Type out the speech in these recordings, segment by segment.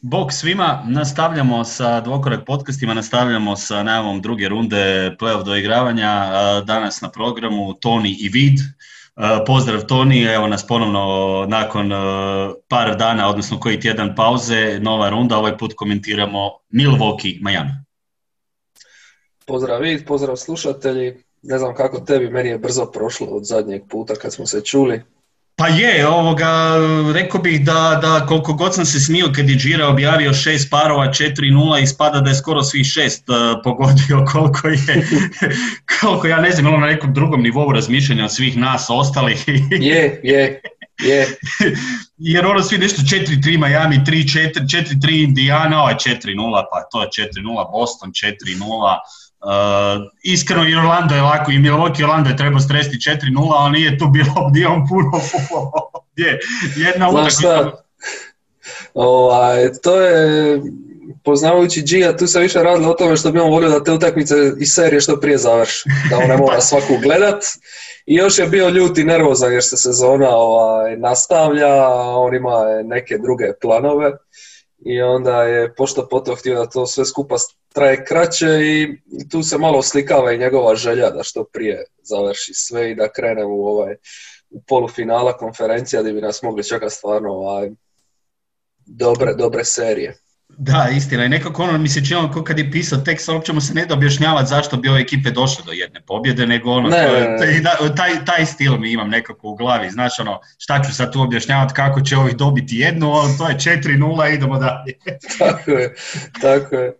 Bog svima, nastavljamo sa dvokorak podcastima, nastavljamo sa najavom druge runde playoff doigravanja. Danas na programu Toni i Vid. Pozdrav Toni, evo nas ponovno nakon par dana, odnosno koji tjedan pauze, nova runda, ovaj put komentiramo Milwaukee, Miami. Pozdrav Vid, pozdrav slušatelji. Ne znam kako tebi, meni je brzo prošlo od zadnjeg puta kad smo se čuli. Pa je, ovoga, rekao bih da, da koliko god sam se smio kad je Džira objavio šest parova 4-0 ispada da je skoro svih šest uh, pogodio koliko je, koliko ja ne znam, ono na nekom drugom nivou razmišljanja od svih nas ostalih. je, je, je. Jer ono svi nešto 4-3 Miami, 3-4, 4-3 Indiana, ovo je 4-0, pa to je 4-0 Boston, 4-0 Uh, iskreno i Orlando je lako i Milwaukee Orlando je trebao stresti 4-0, ali nije tu bilo gdje on puno je jedna utakmica. Ovaj, to je poznavajući Gija, tu se više radilo o tome što bi on volio da te utakmice i serije što prije završi, da on ne mora svaku gledat. I još je bio ljut i nervozan jer se sezona ovaj, nastavlja, on ima neke druge planove i onda je pošto potom htio da to sve skupa traje kraće i tu se malo slikava i njegova želja da što prije završi sve i da krenemo u ovaj u polufinala konferencija gdje bi nas mogli čekati stvarno ovaj, dobre, dobre serije. Da, istina. I nekako ono mi se činilo kao kad je pisao tekst, uopće mu se ne da objašnjavati zašto bi ove ekipe došle do jedne pobjede, nego ono, taj, taj stil mi imam nekako u glavi. Znaš, ono, šta ću sad tu objašnjavati, kako će ovih dobiti jednu, ali to je 4-0, idemo dalje. tako je, tako je.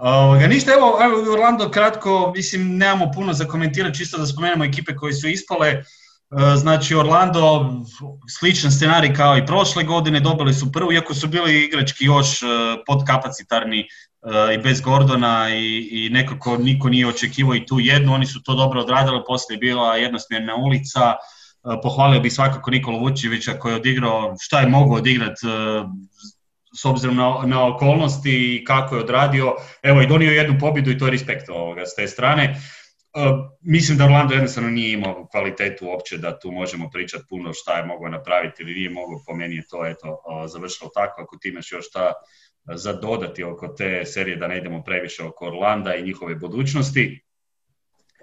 Ovoga, ništa, evo, evo Orlando kratko, mislim, nemamo puno za komentirati, čisto da spomenemo ekipe koje su ispale. E, znači Orlando, sličan scenarij kao i prošle godine, dobili su prvu, iako su bili igrački još e, podkapacitarni e, i bez Gordona i, i nekako niko nije očekivao i tu jednu, oni su to dobro odradili, poslije je bila jednosmjerna ulica, pohvalio bih svakako Nikolu Vučevića koji je odigrao šta je mogao odigrati s obzirom na, na okolnosti i kako je odradio, evo i donio jednu pobjedu i to je respekt ovoga s te strane. Uh, mislim da Orlando jednostavno nije imao kvalitetu uopće da tu možemo pričati puno šta je mogao napraviti ili nije mogao, po meni je to eto, uh, završilo tako, ako ti imaš još šta za dodati oko te serije da ne idemo previše oko Orlanda i njihove budućnosti.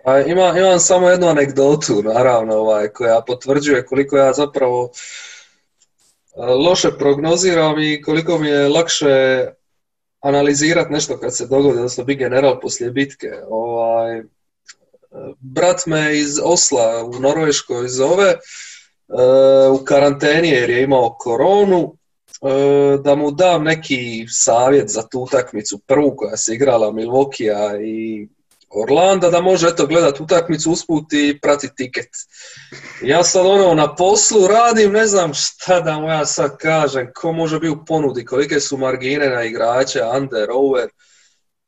A, ima, imam samo jednu anegdotu, naravno, ovaj, koja potvrđuje koliko ja zapravo loše prognoziram i koliko mi je lakše analizirati nešto kad se dogodi, odnosno bi general poslije bitke. Ovaj, brat me iz Osla u Norveškoj zove e, u karanteni jer je imao koronu e, da mu dam neki savjet za tu utakmicu prvu koja se igrala Milvokija i Orlanda da može eto gledat utakmicu usput i pratiti tiket. Ja sad ono na poslu radim, ne znam šta da mu ja sad kažem, ko može biti u ponudi, kolike su margine na igrače, under, over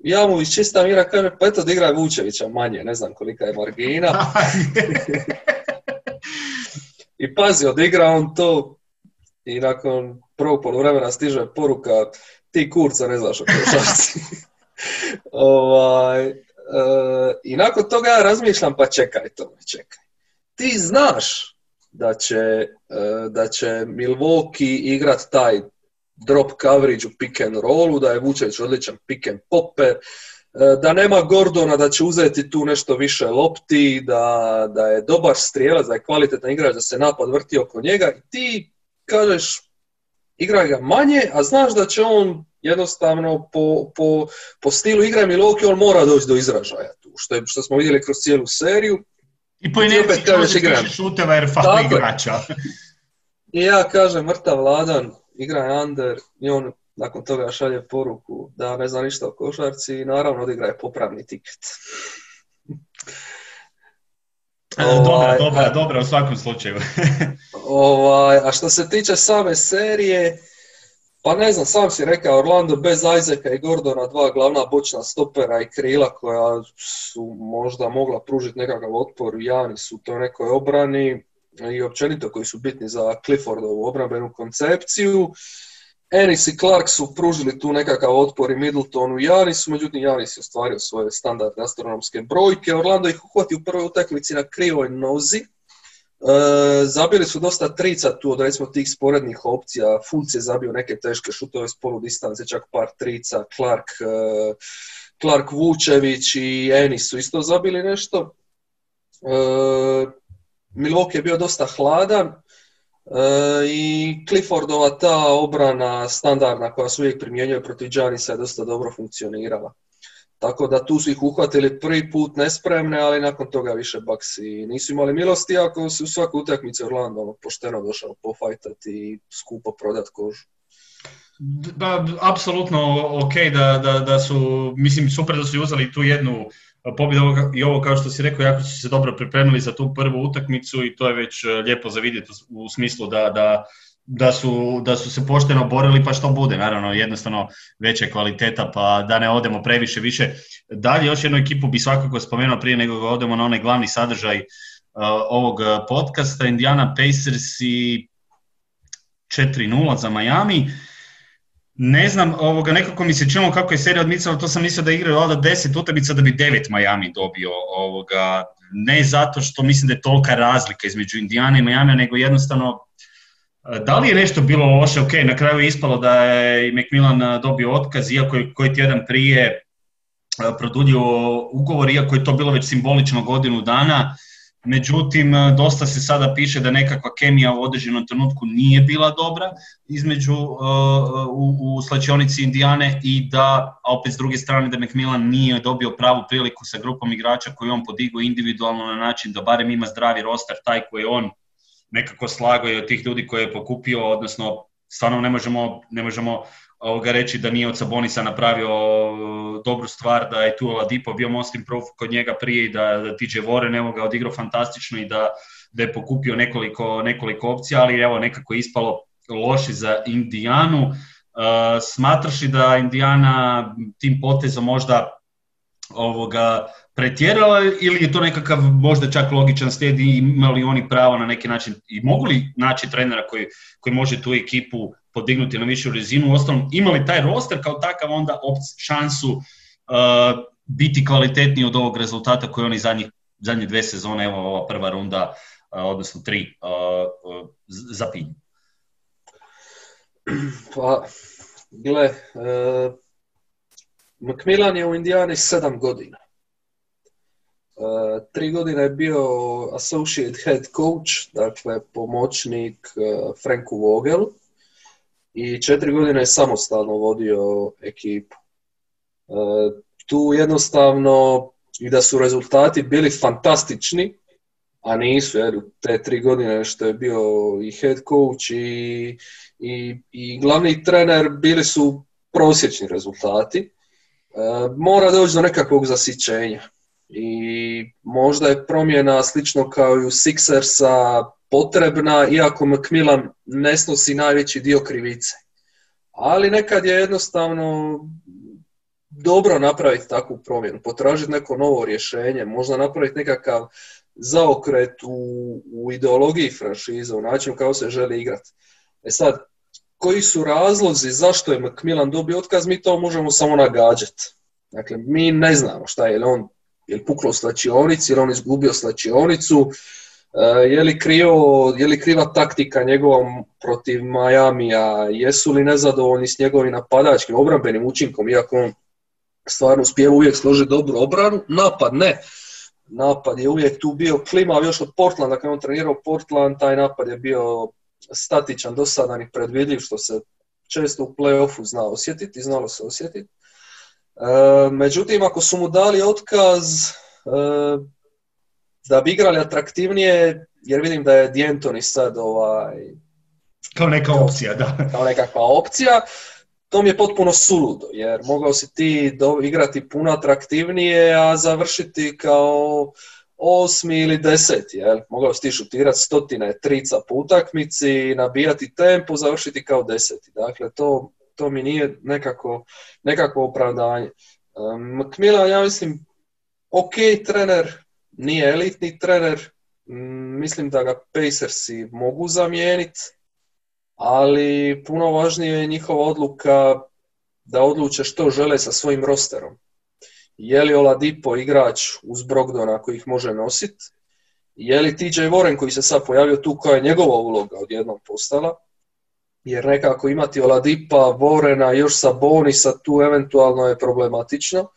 ja mu iz čista mira kažem, pa eto igra Vučevića manje, ne znam kolika je margina. I pazi, odigra on to i nakon prvog poluvremena stiže poruka ti kurca ne znaš o ovaj, uh, I nakon toga ja razmišljam, pa čekaj to, čekaj. Ti znaš da će, uh, da će Milwaukee igrat taj drop coverage u pick and rollu, da je Vučević odličan pick and popper, e, da nema Gordona, da će uzeti tu nešto više lopti, da, da je dobar strijelac, da je kvalitetan igrač, da se napad vrti oko njega i ti kažeš igraj ga manje, a znaš da će on jednostavno po, po, po stilu igre Miloki on mora doći do izražaja tu, što, je, što smo vidjeli kroz cijelu seriju. I po inerciji kažeš šuteva jer fali igrača. I ja kažem, mrtav Vladan, igra under i on nakon toga šalje poruku da ne zna ništa o košarci i naravno odigra popravni tiket. E, dobra, ovaj, dobra, dobra u svakom slučaju. ovaj, a što se tiče same serije, pa ne znam, sam si rekao Orlando bez Isaaca i Gordona, dva glavna bočna stopera i krila koja su možda mogla pružiti nekakav otpor Jani su to nekoj obrani i općenito koji su bitni za Cliffordovu obrambenu koncepciju. Ennis i Clark su pružili tu nekakav otpor i Middletonu i Janisu, međutim Janis je ostvario svoje standardne astronomske brojke. Orlando ih uhvati u prvoj utakmici na krivoj nozi, zabili su dosta trica tu od recimo tih sporednih opcija. Fulc je zabio neke teške šutove s polu distance, čak par trica. Clark, e, Clark Vučević i Enis su isto zabili nešto. Milwaukee je bio dosta hladan i Cliffordova ta obrana standardna koja se uvijek primjenjuje protiv Giantsa je dosta dobro funkcionirala. Tako da tu su ih uhvatili prvi put nespremne, ali nakon toga više Baxi nisu imali milosti, ako su u utakmicu Orlando ono, pošteno došao pofajtati i skupo prodat kožu. Da, apsolutno ok da, da, da su, mislim super da su uzeli tu jednu pobjedu i ovo kao što si rekao, jako su se dobro pripremili za tu prvu utakmicu i to je već e, lijepo za vidjeti u smislu da, da da su, da su se pošteno borili pa što bude, naravno jednostavno veća kvaliteta pa da ne odemo previše više. Dalje još jednu ekipu bi svakako spomenuo prije nego ga odemo na onaj glavni sadržaj uh, ovog podcasta, Indiana Pacers i 4-0 za Miami. Ne znam, ovoga, nekako mi se činilo kako je serija odmicala, to sam mislio da igraju valjda 10 utakmica da bi 9 Miami dobio. Ovoga, ne zato što mislim da je tolika razlika između Indiana i Miami, nego jednostavno da li je nešto bilo loše? Ok, na kraju je ispalo da je i McMillan dobio otkaz, iako je koji tjedan prije produljio ugovor, iako je to bilo već simbolično godinu dana. Međutim, dosta se sada piše da nekakva kemija u određenom trenutku nije bila dobra između u, u slačionici Indijane i da, a opet s druge strane, da McMillan nije dobio pravu priliku sa grupom igrača koju on podigao individualno na način da barem ima zdravi roster, taj koji on nekako slagao i od tih ljudi koje je pokupio, odnosno stvarno ne možemo, ne možemo ovoga reći da nije od Sabonisa napravio dobru stvar, da je tu Oladipo bio most improve kod njega prije i da, da TJ Warren ga odigrao fantastično i da, da je pokupio nekoliko, nekoliko opcija, ali evo nekako ispalo loši za Indijanu. Uh, smatraš li da Indijana tim potezom možda ovoga pretjerala ili je to nekakav možda čak logičan slijed i imali oni pravo na neki način i mogu li naći trenera koji, koji može tu ekipu podignuti na višu razinu, uostalom imali taj roster kao takav onda šansu uh, biti kvalitetniji od ovog rezultata koji oni zadnjih, zadnje dve sezone, evo ova prva runda, uh, odnosno tri, uh, uh, zapinju. Pa, gle, uh, Macmillan je u Indijani sedam godina. Uh, tri godine je bio associate head coach, dakle pomoćnik uh, Franku Vogelu i četiri godine je samostalno vodio ekipu. Uh, tu jednostavno i da su rezultati bili fantastični, a nisu, jer te tri godine što je bio i head coach i, i, i glavni trener bili su prosječni rezultati. Mora doći do nekakvog zasićenja i možda je promjena slično kao i u Sixersa potrebna, iako McMillan ne snosi najveći dio krivice. Ali nekad je jednostavno dobro napraviti takvu promjenu, potražiti neko novo rješenje, možda napraviti nekakav zaokret u, u ideologiji franšize, u načinu kako se želi igrati. E sad, koji su razlozi zašto je McMillan dobio otkaz, mi to možemo samo nagađati. Dakle, mi ne znamo šta je, on je puklo u slačionici, je li on izgubio slačionicu, e, je li, krivo, je li kriva taktika njegovom protiv Majamija, jesu li nezadovoljni s njegovim napadačkim obrambenim učinkom, iako on stvarno uspijeva uvijek složiti dobru obranu, napad ne. Napad je uvijek tu bio klimav još od Portlanda, kad je on trenirao Portland, taj napad je bio statičan, dosadan i predvidljiv, što se često u play-offu zna osjetiti, znalo se osjetiti. E, međutim, ako su mu dali otkaz e, da bi igrali atraktivnije, jer vidim da je D'Antoni sad ovaj... Kao neka opcija, da. Kao nekakva opcija, to mi je potpuno suludo, jer mogao si ti igrati puno atraktivnije, a završiti kao osmi ili deseti, jel? Mogao si ti šutirati stotine trica po utakmici, nabijati tempo, završiti kao deseti. Dakle, to to mi nije nekako, nekako opravdanje. Macmillan, ja mislim, ok trener, nije elitni trener, mislim da ga Pacersi mogu zamijeniti, ali puno važnije je njihova odluka da odluče što žele sa svojim rosterom. Je li Oladipo igrač uz Brogdona koji ih može nositi Je li TJ Warren koji se sad pojavio tu koja je njegova uloga odjednom postala? Jer nekako imati Oladipa, Vorena, još sa Bonisa tu eventualno je problematično.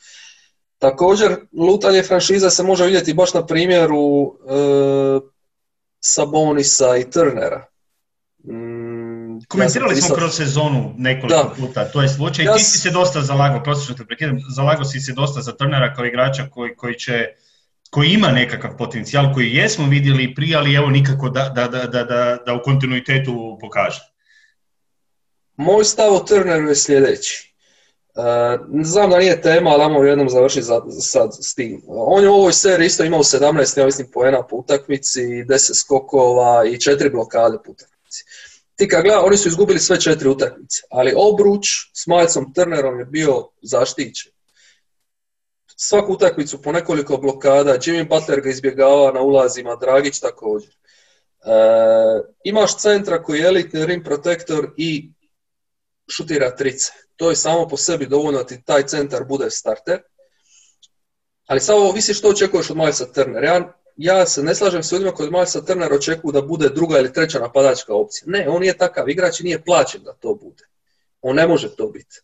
Također, lutanje franšiza se može vidjeti baš na primjeru e, Sabonisa i Turnera. Mm, Komentirali smo kroz sezonu nekoliko puta, to je slučaj. Ja... Ti si se dosta zalagao, prosječno te prekidam, zalagao si se dosta za Turnera kao igrača koji, koji će koji ima nekakav potencijal koji jesmo vidjeli prije, ali evo nikako da, da, da, da, da u kontinuitetu pokaže. Moj stav o Turneru je sljedeći. Uh, znam da nije tema, ali ajmo jednom završiti sad s tim. On je u ovoj seriji isto imao 17 neovisnih poena po utakmici, 10 skokova i 4 blokade po utakmici. Ti kad gleda, oni su izgubili sve četiri utakmice, ali obruč s Majcom Turnerom je bio zaštićen. Svaku utakmicu po nekoliko blokada, Jimmy Butler ga izbjegava na ulazima, Dragić također. Uh, imaš centra koji je elitni rim protektor i šutira trice. To je samo po sebi dovoljno da ti taj centar bude starter. Ali samo visi što očekuješ od Milesa Turnera. Ja, ja se ne slažem s ljudima koji od Milesa Turnera očekuju da bude druga ili treća napadačka opcija. Ne, on nije takav igrač i nije plaćen da to bude. On ne može to biti.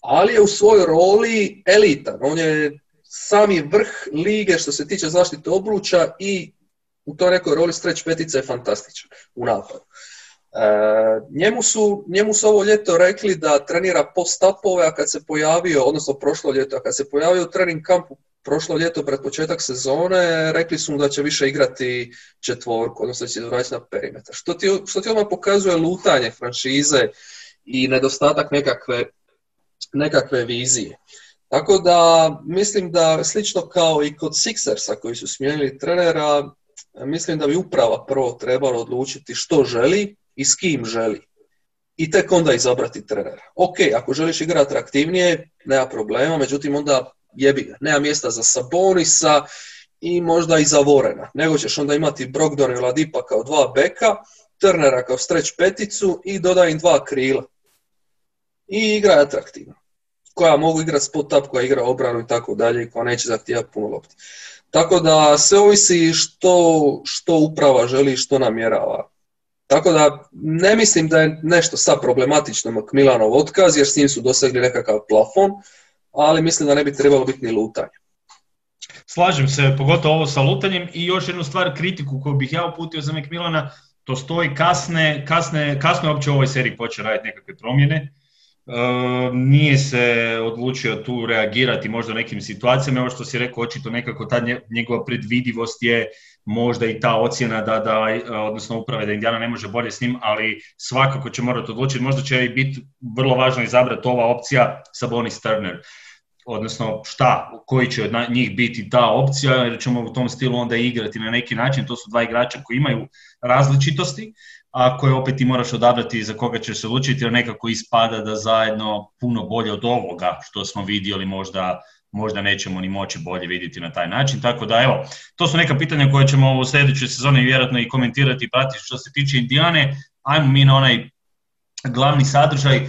Ali je u svojoj roli elitan. On je sami vrh lige što se tiče zaštite obruča i u toj nekoj roli streć petica je fantastičan u napadu. E, njemu, su, njemu su ovo ljeto rekli da trenira post-upove, a kad se pojavio, odnosno prošlo ljeto, a kad se pojavio u trening kampu prošlo ljeto pred početak sezone, rekli su mu da će više igrati četvorku, odnosno da će vratiti na perimetar. Što ti, što ti odmah pokazuje lutanje franšize i nedostatak nekakve, nekakve vizije. Tako da mislim da slično kao i kod Sixersa koji su smijenili trenera, mislim da bi uprava prvo trebalo odlučiti što želi, i s kim želi. I tek onda izabrati trenera. Ok, ako želiš igrati atraktivnije, nema problema, međutim onda jebi ga. Nema mjesta za Sabonisa i možda i za Vorena. Nego ćeš onda imati Brogdon i Ladipa kao dva beka, Turnera kao streć peticu i dodaj im dva krila. I igra je atraktivna. Koja mogu igrati spot up, koja igra obranu i tako dalje, koja neće zahtijevati puno lopti. Tako da sve ovisi što, što uprava želi, što namjerava. Tako da ne mislim da je nešto sad problematično Milanov otkaz jer s njim su dosegli nekakav plafon, ali mislim da ne bi trebalo biti ni lutanje. Slažem se, pogotovo ovo sa lutanjem i još jednu stvar kritiku koju bih ja uputio za Milana, to stoji kasne, kasne, kasno je uopće u ovoj seriji počeo raditi nekakve promjene. E, nije se odlučio tu reagirati možda u nekim situacijama, ovo što si rekao, očito nekako ta njegova predvidivost je možda i ta ocjena da, da odnosno uprave da Indiana ne može bolje s njim, ali svakako će morati odlučiti, možda će i biti vrlo važno izabrati ova opcija Sabonis Turner odnosno šta, koji će od njih biti ta opcija, jer ćemo u tom stilu onda igrati na neki način, to su dva igrača koji imaju različitosti, a koje opet ti moraš odabrati za koga ćeš se odlučiti, jer nekako ispada da zajedno puno bolje od ovoga što smo vidjeli možda možda nećemo ni moći bolje vidjeti na taj način. Tako da evo, to su neka pitanja koje ćemo u sljedećoj sezoni vjerojatno i komentirati i pratiti što se tiče Indijane. Ajmo mi na onaj glavni sadržaj.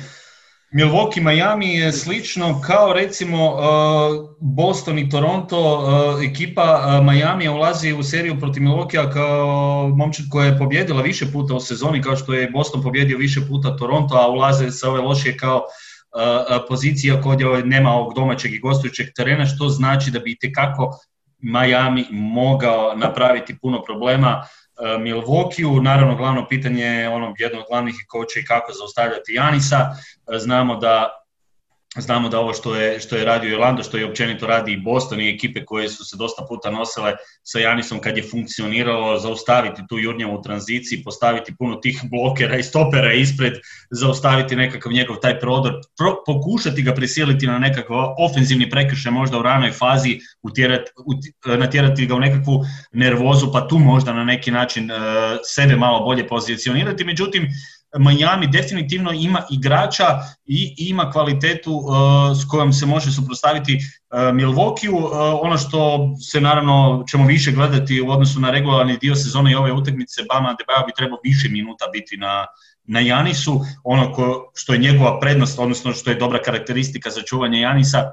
Milwaukee Miami je slično kao recimo uh, Boston i Toronto, uh, ekipa uh, Miami ulazi u seriju protiv Milwaukee kao momčad koja je pobjedila više puta u sezoni, kao što je Boston pobjedio više puta Toronto, a ulaze sa ove lošije kao pozicija kod nema ovog domaćeg i gostujućeg terena, što znači da bi kako Miami mogao napraviti puno problema Milwaukee. Naravno, glavno pitanje je ono jedno od glavnih koča i kako zaustavljati Janisa. Znamo da Znamo da ovo što je, što je radio Orlando, što je općenito radi i Boston i ekipe koje su se dosta puta nosile sa Janisom kad je funkcioniralo, zaustaviti tu jurnjavu tranziciji, postaviti puno tih blokera i stopera ispred, zaustaviti nekakav njegov taj prodor, pokušati ga prisiliti na nekakav ofenzivni prekršaj možda u ranoj fazi, utjerati, natjerati ga u nekakvu nervozu, pa tu možda na neki način uh, sebe malo bolje pozicionirati. Međutim, Miami definitivno ima igrača i ima kvalitetu uh, s kojom se može suprotstaviti uh, Milwaukee. Uh, ono što se naravno ćemo više gledati u odnosu na regularni dio sezone i ove utakmice, Bama Adebayo bi trebao više minuta biti na, na Janisu. Ono ko, što je njegova prednost, odnosno što je dobra karakteristika za čuvanje Janisa,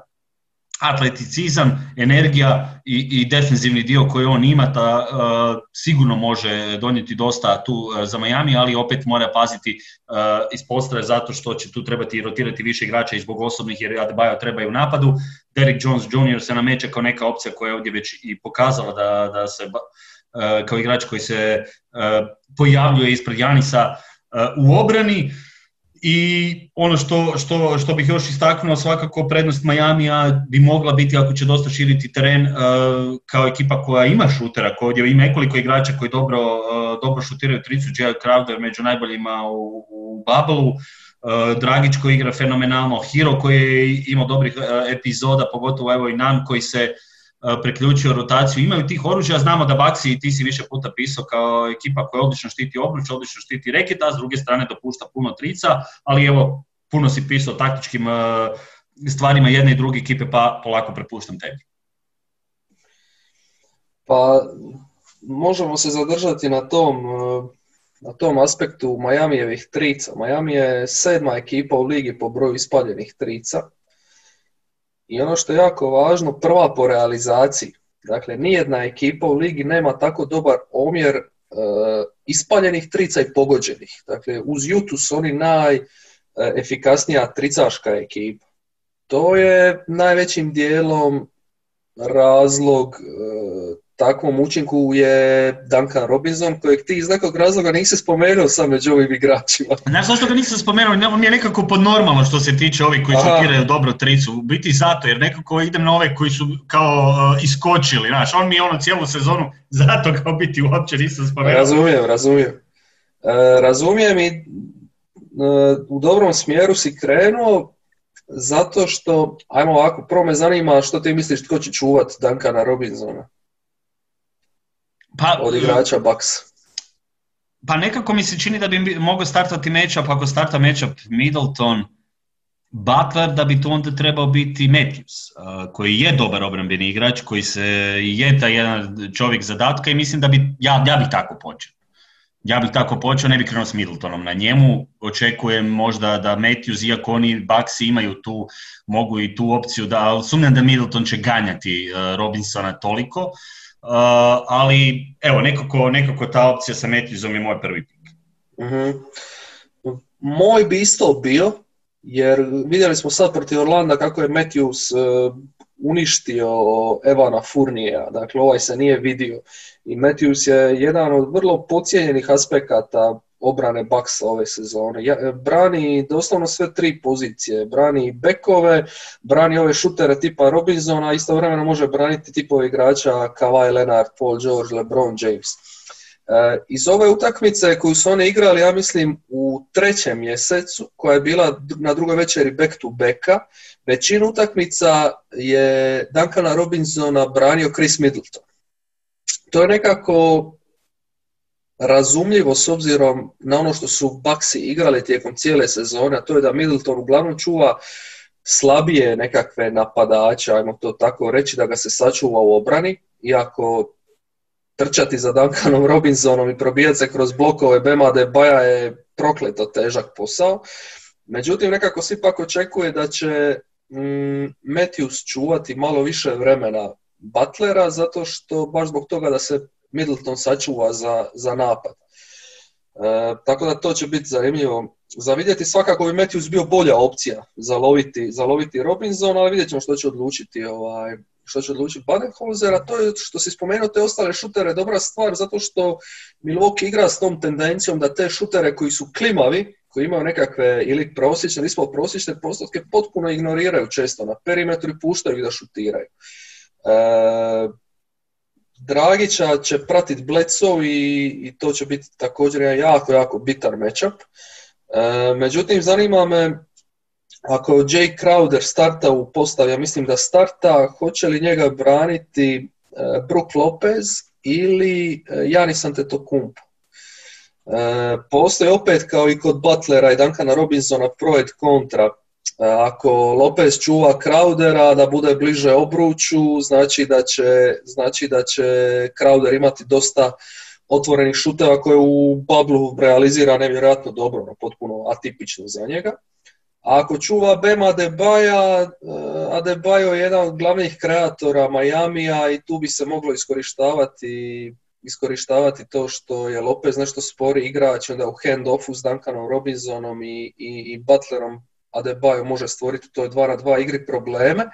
atleticizam, energija i, i defensivni dio koji on ima, ta, uh, sigurno može donijeti dosta tu uh, za Miami, ali opet mora paziti uh, iz postave zato što će tu trebati rotirati više igrača i zbog osobnih jer Adebayo treba i u napadu. Derek Jones Jr. se nameće kao neka opcija koja je ovdje već i pokazala da, da se kao igrač koji se pojavljuje ispred Janisa u obrani. I ono što, što, što bih još istaknuo, svakako prednost Majamija bi mogla biti ako će dosta širiti teren uh, kao ekipa koja ima šutera, koja ima nekoliko igrača koji dobro, uh, dobro šutiraju tricu, Jared Crowder među najboljima u, u Bubble-u, uh, Dragić koji igra fenomenalno, Hiro koji je imao dobrih epizoda, pogotovo evo i nam koji se preključio rotaciju, imaju tih oružja, znamo da Baksi, ti si više puta pisao kao ekipa koja odlično štiti obruč, odlično štiti reketa, s druge strane dopušta puno trica, ali evo, puno si pisao taktičkim stvarima jedne i druge ekipe, pa polako prepuštam tebi. Pa možemo se zadržati na tom, na tom aspektu Majamijevih trica. Miami je sedma ekipa u ligi po broju ispaljenih trica i ono što je jako važno, prva po realizaciji. Dakle, nijedna ekipa u ligi nema tako dobar omjer e, ispaljenih trica i pogođenih. Dakle, uz Jutu su oni najefikasnija tricaška ekipa. To je najvećim dijelom razlog e, takvom učinku je Duncan Robinson, kojeg ti iz nekog razloga nisi spomenuo sam među ovim igračima. Znaš zašto ga nisam spomenuo? On je nekako podnormalno što se tiče ovih koji šutiraju dobro tricu. U biti zato, jer nekako idem na ove koji su kao uh, iskočili. Znaš, on mi je ono cijelu sezonu, zato ga biti uopće nisam spomenuo. Razumijem, razumijem. E, razumijem i e, u dobrom smjeru si krenuo, zato što, ajmo ovako, prvo me zanima što ti misliš tko će čuvat Duncana Robinsona. Pa, od igrača Bucks. Pa nekako mi se čini da bi mogao startati matchup, ako starta matchup Middleton, Butler, da bi to onda trebao biti Matthews, koji je dobar obrambeni igrač, koji se je taj jedan čovjek zadatka i mislim da bi, ja, ja bih tako počeo. Ja bih tako počeo, ne bih krenuo s Middletonom na njemu, očekujem možda da Matthews, iako oni Bucks imaju tu, mogu i tu opciju, da, sumnjam da Middleton će ganjati Robinsona toliko, Uh, ali evo, nekako, nekako ta opcija sa Matthewsom je moj prvi pik. uh Moj bi isto bio, jer vidjeli smo sad protiv Orlanda kako je Matthews uh, uništio Evana Furnija, dakle ovaj se nije vidio. I Matthews je jedan od vrlo pocijenjenih aspekata obrane Bucks ove sezone. Ja, brani doslovno sve tri pozicije. Brani bekove, brani ove šutere tipa Robinsona, istovremeno može braniti tipove igrača Kawhi Leonard, Paul George, LeBron James. E, iz ove utakmice koju su oni igrali, ja mislim, u trećem mjesecu, koja je bila na drugoj večeri back to backa, većinu utakmica je Duncana Robinsona branio Chris Middleton. To je nekako razumljivo s obzirom na ono što su Baxi igrali tijekom cijele sezone, to je da Middleton uglavnom čuva slabije nekakve napadače, ajmo to tako reći, da ga se sačuva u obrani, iako trčati za Duncanom Robinsonom i probijati se kroz blokove Bema Baja je prokleto težak posao. Međutim, nekako se ipak očekuje da će mm, Matthews čuvati malo više vremena Butlera, zato što baš zbog toga da se Middleton sačuva za, za napad. E, tako da to će biti zanimljivo za vidjeti. Svakako bi Matthews bio bolja opcija za loviti, za loviti Robinson, ali vidjet ćemo što će odlučiti ovaj, što će odlučiti Badenholzer, a to je što si spomenuo te ostale šutere dobra stvar, zato što Milwaukee igra s tom tendencijom da te šutere koji su klimavi, koji imaju nekakve ili prosječne, ispod prosječne postotke, potpuno ignoriraju često na perimetru i puštaju ih da šutiraju. E, Dragića će pratiti Bledsoe i, i to će biti također jako, jako bitan matchup. E, međutim, zanima me ako Jay Crowder starta u postavi, ja mislim da starta, hoće li njega braniti e, Brook Lopez ili Janis Antetokounmpo. E, postoji opet kao i kod Butlera i Duncana Robinsona projekt kontra E, ako Lopez čuva Crowdera da bude bliže obruču, znači da će, znači da će Crowder imati dosta otvorenih šuteva koje u bablu realizira nevjerojatno dobro, no, potpuno atipično za njega. A ako čuva Bema Debaja, e, Adebayo je jedan od glavnih kreatora Majamija i tu bi se moglo iskorištavati iskorištavati to što je Lopez nešto spori igrač, onda u hand-offu s Duncanom Robinsonom i, i, i Butlerom Adebayo može stvoriti to je 2 na 2 igri probleme.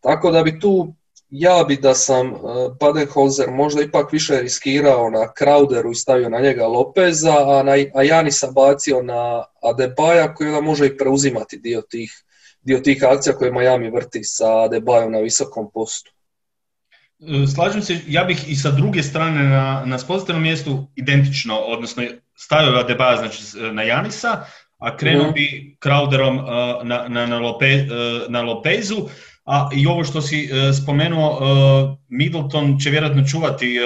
Tako da bi tu ja bi da sam uh, Badenholzer možda ipak više riskirao na Crowderu i stavio na njega Lopeza, a, na, a Janisa bacio na Adebaja koji onda može i preuzimati dio tih, dio tih akcija koje Miami vrti sa Adebayom na visokom postu. E, slažem se, ja bih i sa druge strane na, na mjestu identično, odnosno stavio Adebaja znači, na Janisa, a krenuo mm. bi Crowderom uh, na, na, na, Lope, uh, na Lopezu. A i ovo što si uh, spomenuo, Middleton će vjerojatno čuvati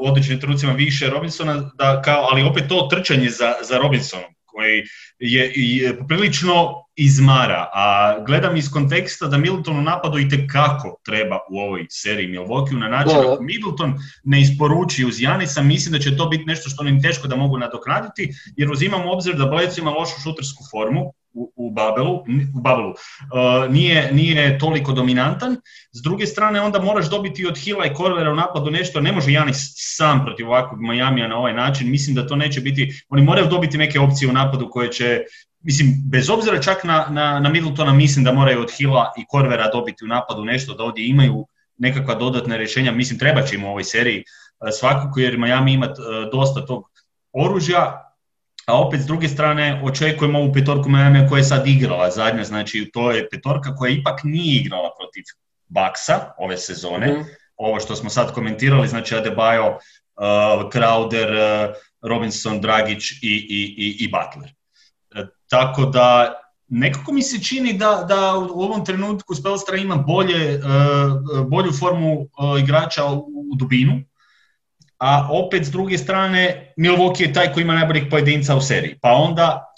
u određenim trucima više Robinsona, da kao, ali opet to trčanje za, za Robinsonom koji je, je poprilično izmara, a gledam iz konteksta da Middleton u napadu i tekako treba u ovoj seriji Milwaukee na način da, Middleton ne isporuči uz Janisa, mislim da će to biti nešto što im teško da mogu nadoknaditi, jer uzimam u obzir da Bledsoe ima lošu šutersku formu, u, Babelu, u Babelu. Uh, nije, nije toliko dominantan. S druge strane, onda moraš dobiti od Hila i Korvera u napadu nešto, ne može Janis sam protiv ovakvog Majamija na ovaj način, mislim da to neće biti, oni moraju dobiti neke opcije u napadu koje će mislim, bez obzira čak na, na, na Middletona, mislim da moraju od Hila i Korvera dobiti u napadu nešto, da ovdje imaju nekakva dodatna rješenja, mislim treba će im u ovoj seriji uh, svakako, jer Miami ima uh, dosta tog oružja, a opet s druge strane očekujemo ovu petorku Miami koja je sad igrala zadnja, znači to je petorka koja ipak nije igrala protiv Baksa ove sezone, mm. ovo što smo sad komentirali, znači Adebayo, uh, Crowder, uh, Robinson, Dragić i, i, i, i Butler. Uh, tako da nekako mi se čini da, da u ovom trenutku Spelstra ima bolje, uh, bolju formu uh, igrača u, u dubinu, a opet s druge strane Milwaukee je taj koji ima najboljih pojedinca u seriji. Pa onda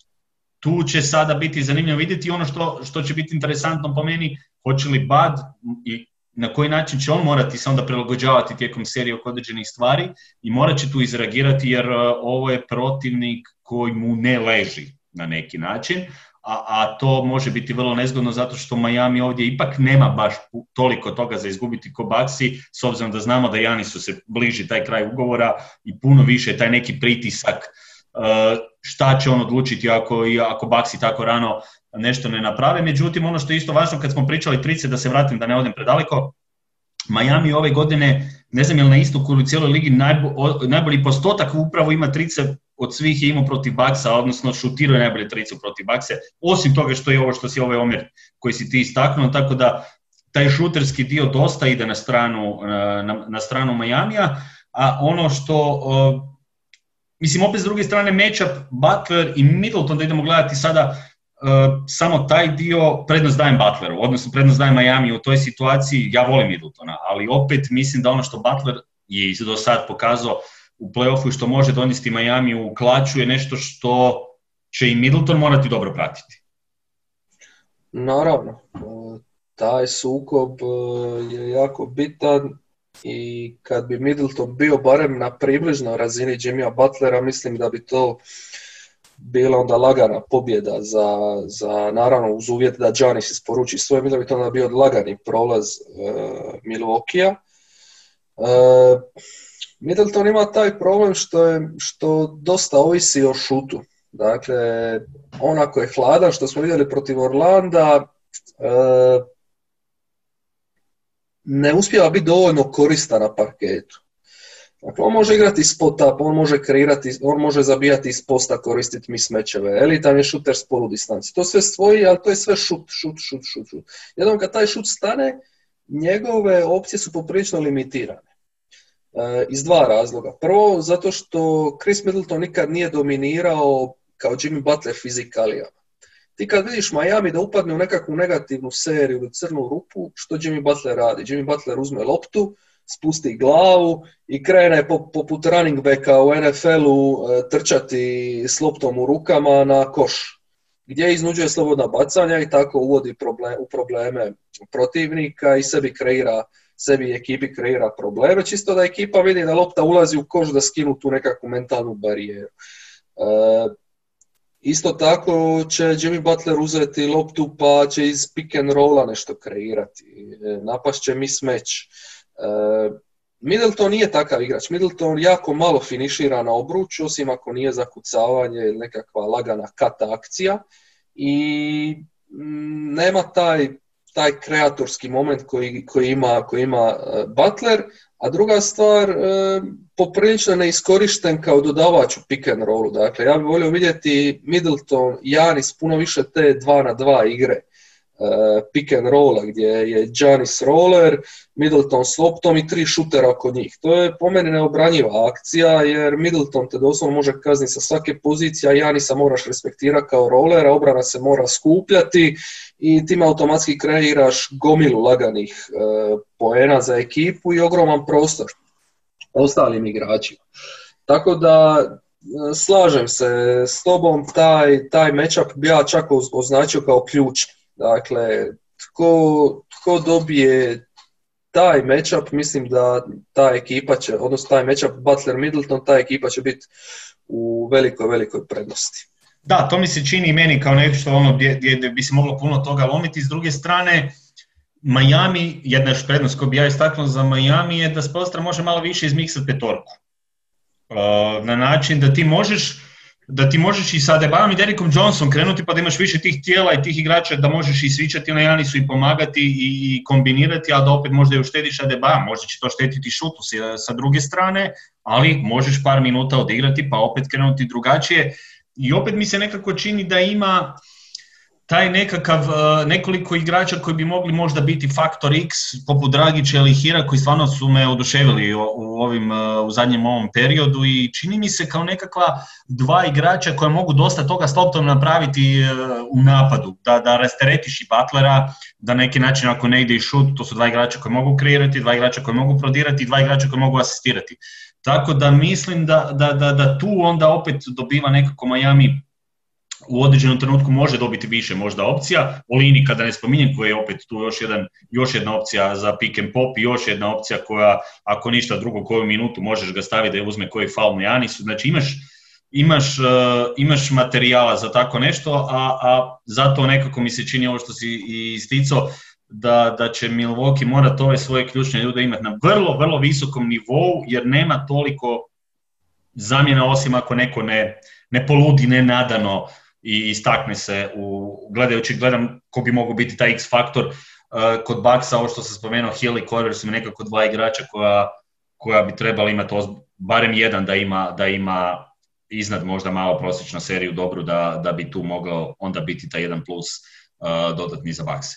tu će sada biti zanimljivo vidjeti ono što, što će biti interesantno po meni, hoće li Bad i na koji način će on morati se onda prilagođavati tijekom serije oko određenih stvari i morat će tu izreagirati jer uh, ovo je protivnik koji mu ne leži na neki način, a, a to može biti vrlo nezgodno zato što Miami ovdje ipak nema baš toliko toga za izgubiti ko Baxi, s obzirom da znamo da Janisu se bliži taj kraj ugovora i puno više taj neki pritisak uh, šta će on odlučiti ako, ako Baxi tako rano nešto ne naprave. Međutim, ono što je isto važno kad smo pričali trice, da se vratim da ne odem predaleko, Miami ove godine, ne znam je li na istoku u cijeloj ligi najbo, najbolji postotak upravo ima trice od svih je imao protiv Baksa, odnosno šutirao je najbolje tricu protiv Bakse, osim toga što je ovo što si ovaj omjer koji si ti istaknuo, tako da taj šuterski dio dosta ide na stranu, na, na stranu Majamija, a ono što, uh, mislim opet s druge strane matchup Butler i Middleton, da idemo gledati sada uh, samo taj dio, prednost dajem Butleru, odnosno prednost dajem Miami u toj situaciji, ja volim Middletona, ali opet mislim da ono što Butler je do sad pokazao u playoffu i što može donijeti Miami u klaču je nešto što će i Middleton morati dobro pratiti. Naravno, taj sukob e, je jako bitan i kad bi Middleton bio barem na približnoj razini Jimmya Butlera, mislim da bi to bila onda lagana pobjeda za, za naravno uz uvjet da Giannis isporuči svoje, mislim da bi to onda bio lagani prolaz uh, Milwaukee-a. Uh, Middleton ima taj problem što, je, što dosta ovisi o šutu. Dakle, on ako je hladan, što smo vidjeli protiv Orlanda, e, ne uspjeva biti dovoljno koristan na parketu. Dakle, on može igrati spot up, on može kreirati, on može zabijati iz posta, koristiti mismečeve. Elitan je šuter s polu distanci. To sve stoji, ali to je sve šut, šut, šut, šut, šut. Jednom kad taj šut stane, njegove opcije su poprilično limitirane. E, iz dva razloga. Prvo, zato što Chris Middleton nikad nije dominirao kao Jimmy Butler fizikalijama. Ti kad vidiš Miami da upadne u nekakvu negativnu seriju ili crnu rupu, što Jimmy Butler radi? Jimmy Butler uzme loptu, spusti glavu i krene poput running backa u NFL-u e, trčati s loptom u rukama na koš, gdje iznuđuje slobodna bacanja i tako uvodi u probleme protivnika i sebi kreira sebi ekipi kreira probleme, čisto da ekipa vidi da lopta ulazi u koš da skinu tu nekakvu mentalnu barijeru. E, Isto tako će Jimmy Butler uzeti loptu pa će iz pick and rolla nešto kreirati. Napast će mismatch. Middleton nije takav igrač. Middleton jako malo finišira na obruču, osim ako nije zakucavanje ili nekakva lagana kata akcija. I mm, nema taj, taj kreatorski moment koji, koji, ima, koji ima Butler, a druga stvar, e, poprilično neiskorišten kao dodavač u pick and rollu. Dakle, ja bih volio vidjeti Middleton, Janis, puno više te dva na dva igre e, pick and rolla gdje je Janis roller, Middleton s loptom i tri šutera oko njih. To je po meni neobranjiva akcija jer Middleton te doslovno može kazniti sa svake pozicije, a Janisa moraš respektirati kao roller, a obrana se mora skupljati i time automatski kreiraš gomilu laganih e, poena za ekipu i ogroman prostor ostalim igračima. Tako da e, slažem se s tobom, taj, taj matchup bi ja čak označio kao ključni. Dakle, tko, tko dobije taj matchup, mislim da ta ekipa će, odnosno taj matchup Butler-Middleton, ta ekipa će biti u velikoj, velikoj prednosti. Da, to mi se čini meni kao nešto ono gdje, gdje bi se moglo puno toga lomiti. S druge strane, Miami, jedna još prednost koju bi ja istaknuo za Miami je da Spolstra može malo više izmiksati petorku. Uh, na način da ti možeš da ti možeš i sa Debajom i Derikom Johnson krenuti pa da imaš više tih tijela i tih igrača da možeš i svičati na Janisu i pomagati i, kombinirati, a da opet možda i uštediš Adebaja, možda će to štetiti šutu sa druge strane, ali možeš par minuta odigrati pa opet krenuti drugačije. I opet mi se nekako čini da ima taj nekakav, e, nekoliko igrača koji bi mogli možda biti faktor X, poput Dragića ili Hira, koji stvarno su me oduševili u, ovim, e, u zadnjem ovom periodu i čini mi se kao nekakva dva igrača koja mogu dosta toga s napraviti e, u napadu, da, da rasteretiš i Butlera, da neki način ako ne ide i šut, to su dva igrača koji mogu kreirati, dva igrača koji mogu prodirati dva igrača koji mogu asistirati. Tako da mislim da, da, da, da tu onda opet dobiva nekako Miami u određenom trenutku može dobiti više možda opcija. Olini kada ne spominjem koji je opet tu još, jedan, još jedna opcija za pick and pop i još jedna opcija koja ako ništa drugo koju minutu možeš ga staviti da uzme koji faul na Janisu. Znači imaš, imaš, uh, imaš materijala za tako nešto, a, a zato nekako mi se čini ovo što si isticao, da, da će Milwaukee morati ove svoje ključne ljude imati na vrlo, vrlo visokom nivou, jer nema toliko zamjena osim ako neko ne, ne poludi nenadano i istakne se u, gledajući, gledam ko bi mogao biti taj X faktor uh, kod Baksa, ovo što sam spomenuo, Hill i Corver su mi nekako dva igrača koja, koja bi trebala imati barem jedan da ima, da ima iznad možda malo prosječnu seriju dobru da, da bi tu mogao onda biti taj jedan plus uh, dodatni za Bakse.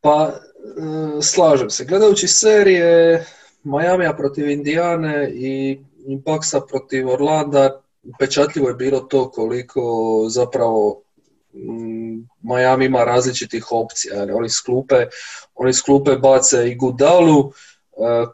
Pa, uh, slažem se. Gledajući serije Majamija protiv Indijane i Baksa protiv Orlanda, upečatljivo je bilo to koliko zapravo mm, Miami ima različitih opcija. Oni sklupe, oni sklupe bace i Gudalu, e,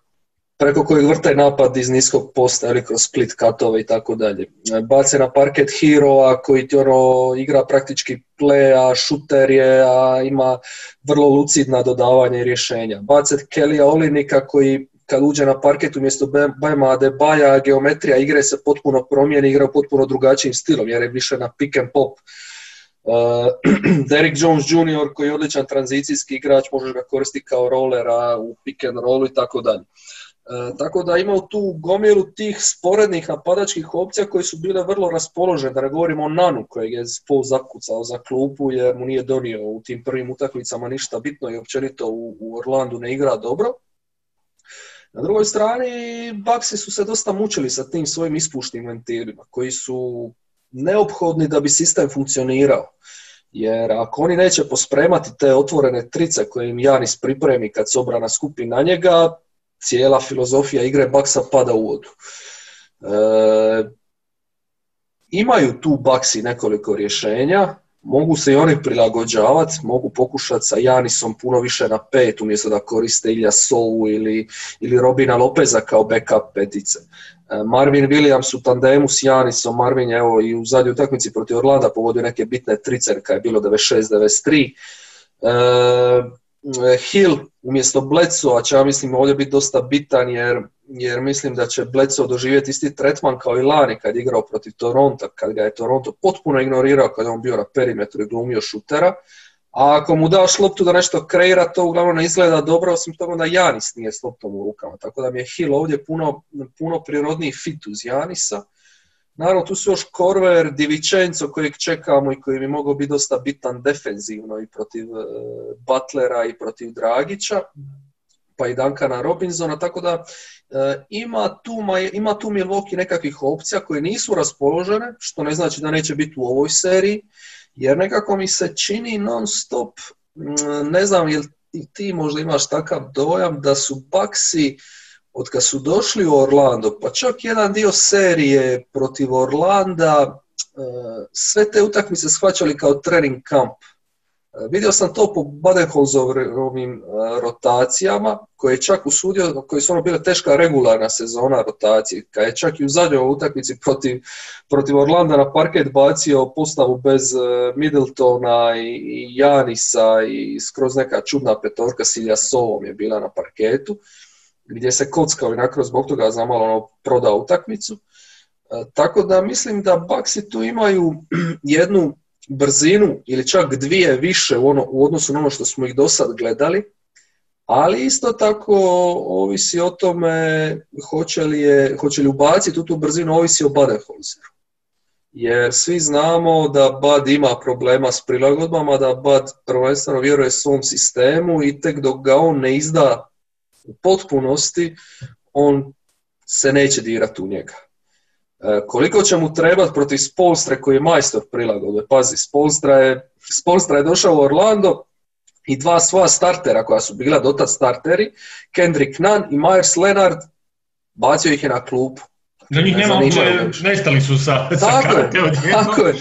preko kojeg vrte napad iz niskog posta ili kroz split katove i tako dalje. E, bace na parket Hero-a koji ti ono igra praktički playa, šuter je, a ima vrlo lucidna dodavanje i rješenja. Bace Kelly Olinika koji kad uđe na parket umjesto Bema Adebaja, geometrija igre se potpuno promijeni, igra potpuno drugačijim stilom, jer je više na pick and pop. Uh, Derek Jones Jr. koji je odličan tranzicijski igrač, možeš ga koristiti kao rolera u pick and rollu i tako dalje. Uh, tako da imao tu gomilu tih sporednih napadačkih opcija koji su bile vrlo raspoložene, da ne govorimo o Nanu kojeg je pol zakucao za klupu jer mu nije donio u tim prvim utakmicama ništa bitno i općenito u, u Orlandu ne igra dobro. Na drugoj strani, Baksi su se dosta mučili sa tim svojim ispušnim ventilima, koji su neophodni da bi sistem funkcionirao. Jer ako oni neće pospremati te otvorene trice koje im Janis pripremi kad se obrana skupi na njega, cijela filozofija igre Baksa pada u vodu. E, imaju tu Baksi nekoliko rješenja, Mogu se i oni prilagođavati, mogu pokušati sa Janisom puno više na pet umjesto da koriste Ilja Sou ili, ili Robina Lopeza kao backup petice. E, Marvin Williams u tandemu s Janisom, Marvin je evo i u zadnjoj utakmici protiv Orlanda pogodio neke bitne tricerka, je bilo 96-93. E, Hill umjesto Bleco, a će ja mislim ovdje biti dosta bitan jer, jer mislim da će Bleco doživjeti isti tretman kao i Lani kad je igrao protiv Toronto, kad ga je Toronto potpuno ignorirao kad je on bio na perimetru i glumio šutera. A ako mu daš loptu da nešto kreira, to uglavnom ne izgleda dobro, osim toga da Janis nije s loptom u rukama. Tako da mi je Hill ovdje puno, puno prirodniji fit uz Janisa. Naravno, tu su još Korver, Divičenco kojeg čekamo i koji bi mogao biti dosta bitan defenzivno i protiv e, Butlera i protiv Dragića, pa i Dankana Robinsona, tako da e, ima, tu, ima tu Milwaukee nekakvih opcija koje nisu raspoložene, što ne znači da neće biti u ovoj seriji, jer nekako mi se čini non stop, ne znam jel ti možda imaš takav dojam da su Baksi od kad su došli u Orlando, pa čak jedan dio serije protiv Orlanda, e, sve te utakmice shvaćali kao trening kamp. E, vidio sam to po Badenholzovim e, rotacijama, koje je čak usudio, koje su ono bile teška regularna sezona rotacije, kad je čak i u zadnjoj utakmici protiv, protiv Orlanda na parket bacio postavu bez Middletona i Janisa i skroz neka čudna petorka Silja Sovom je bila na parketu gdje se kockao i nakon zbog toga zamalo ono, prodao utakmicu. E, tako da mislim da Baksi tu imaju jednu brzinu ili čak dvije više u, ono, u odnosu na ono što smo ih do sad gledali, ali isto tako ovisi o tome hoće li, je, hoće li ubaciti u tu brzinu, ovisi o Badenholzeru. Jer svi znamo da Bad ima problema s prilagodbama, da Bad prvenstveno vjeruje svom sistemu i tek dok ga on ne izda u potpunosti, on se neće dirati u njega. E, koliko će mu trebati protiv Spolstre koji je majstor prilagodbe? Pazi, Spolstra je, Spolstra je došao u Orlando i dva svoja startera koja su bila dotad starteri, Kendrick Nunn i Myers Leonard, bacio ih je na klupu. Za njih nema nestali su sa, tako sa Tako je.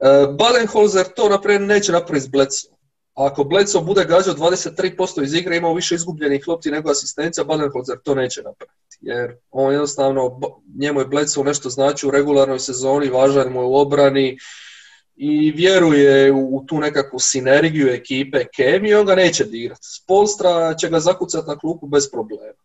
E, Badenholzer to naprijed neće napraviti s Bledsom. Ako Bledsoe bude gađao 23% iz igre, imao više izgubljenih lopti nego asistencija, Badenholzer to neće napraviti. Jer on jednostavno, njemu je Bledsoe nešto znači u regularnoj sezoni, važan mu je u obrani i vjeruje u tu nekakvu sinergiju ekipe Kemi, on ga neće dirati. Spolstra će ga zakucati na klupu bez problema.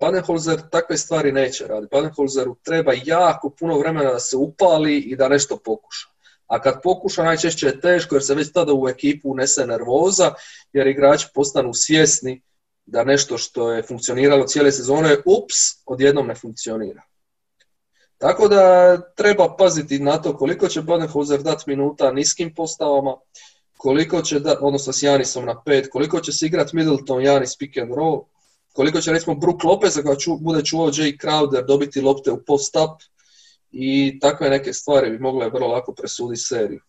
Badenholzer takve stvari neće raditi. Badenholzeru treba jako puno vremena da se upali i da nešto pokuša a kad pokuša najčešće je teško jer se već tada u ekipu unese nervoza jer igrači postanu svjesni da nešto što je funkcioniralo cijele sezone, ups, odjednom ne funkcionira. Tako da treba paziti na to koliko će Badenhauser dati minuta niskim postavama, koliko će da, odnosno s Janisom na pet, koliko će se igrati Middleton, Janis pick and roll, koliko će recimo Brook Lopez, ako bude čuvao Jay Crowder, dobiti lopte u post-up, i takve neke stvari bi mogle vrlo lako presuditi seriju.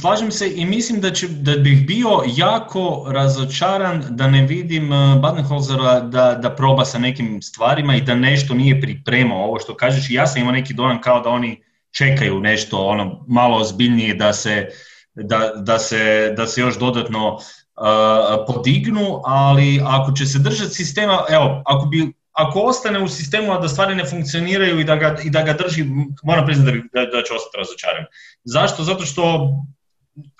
Slažem se i mislim da, će, da bih bio jako razočaran da ne vidim uh, Badenholzera da, da proba sa nekim stvarima i da nešto nije pripremao ovo što kažeš. Ja sam imao neki dojam kao da oni čekaju nešto ono malo ozbiljnije da se, da, da se, da se još dodatno uh, podignu, ali ako će se držati sistema, evo, ako bi ako ostane u sistemu, a da stvari ne funkcioniraju i da ga, i da ga drži, moram priznati da, da, da će ostati razočaran. Zašto? Zato što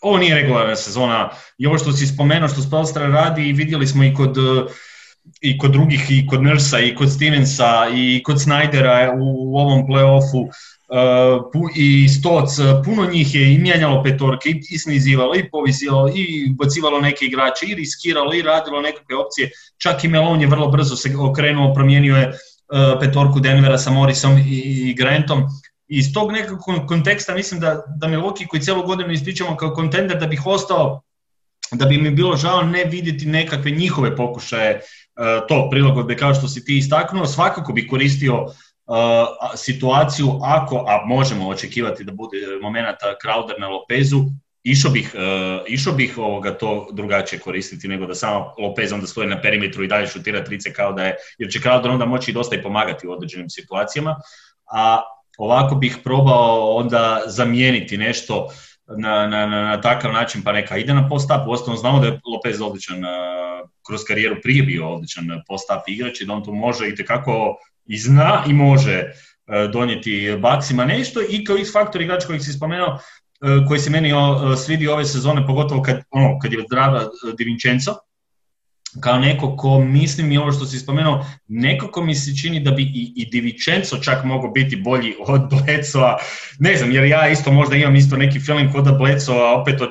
ovo nije regularna sezona i ovo što si spomenuo, što Spelstra radi vidjeli smo i kod i kod drugih, i kod Nursa, i kod Stevensa, i kod Snydera u, ovom playoffu, i Stoc, puno njih je i mijenjalo petorke, i snizivalo, i povisilo, i bacivalo neke igrače, i riskiralo, i radilo nekakve opcije. Čak i Melon je vrlo brzo se okrenuo, promijenio je uh, petorku Denvera sa Morrisom i, Grantom. Iz tog nekakvog konteksta mislim da, da Milwaukee koji cijelu godinu ističemo kao kontender da bih ostao, da bi mi bilo žao ne vidjeti nekakve njihove pokušaje uh, to prilagodbe kao što si ti istaknuo, svakako bi koristio situaciju ako, a možemo očekivati da bude momenata Crowder na Lopezu, išao bih, uh, išao bih ovoga to drugačije koristiti nego da samo Lopez onda stoji na perimetru i dalje šutira trice kao da je, jer će Crowder onda moći dosta i pomagati u određenim situacijama, a ovako bih probao onda zamijeniti nešto na, na, na, na takav način, pa neka ide na post-up, uostalom znamo da je Lopez odličan, uh, kroz karijeru prije bio odličan post-up igrač i da on to može i tekako i zna i može e, donijeti baksima nešto i kao X faktor igrač kojeg si spomenuo, koji se meni svidio ove sezone, pogotovo kad, ono, kad je zdrava Di Vincenzo, kao neko ko mislim i ovo što si spomenuo, nekako mi se čini da bi i, i Divičenco čak mogao biti bolji od Blecova. Ne znam, jer ja isto možda imam isto neki feeling kod da Blecova opet od,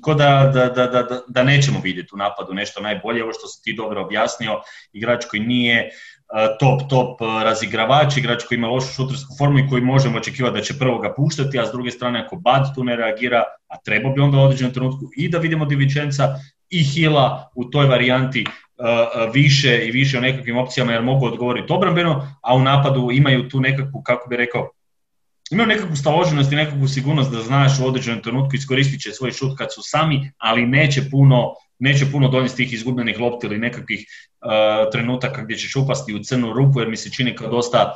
ko da, da, da, da, nećemo vidjeti u napadu nešto najbolje, ovo što si ti dobro objasnio, igrač koji nije top, top razigravač, igrač koji ima lošu šutersku formu i koji možemo očekivati da će prvo ga puštati, a s druge strane ako Bad tu ne reagira, a treba bi onda u određenom trenutku i da vidimo Divičenca i Hila u toj varijanti više i više o nekakvim opcijama jer mogu odgovoriti obrambeno, a u napadu imaju tu nekakvu, kako bi rekao, imaju nekakvu staloženost i nekakvu sigurnost da znaš u određenom trenutku iskoristit će svoj šut kad su sami, ali neće puno, neće puno donijeti tih izgubljenih lopti ili nekakvih trenutaka gdje ćeš upasti u crnu rupu jer mi se čini kao dosta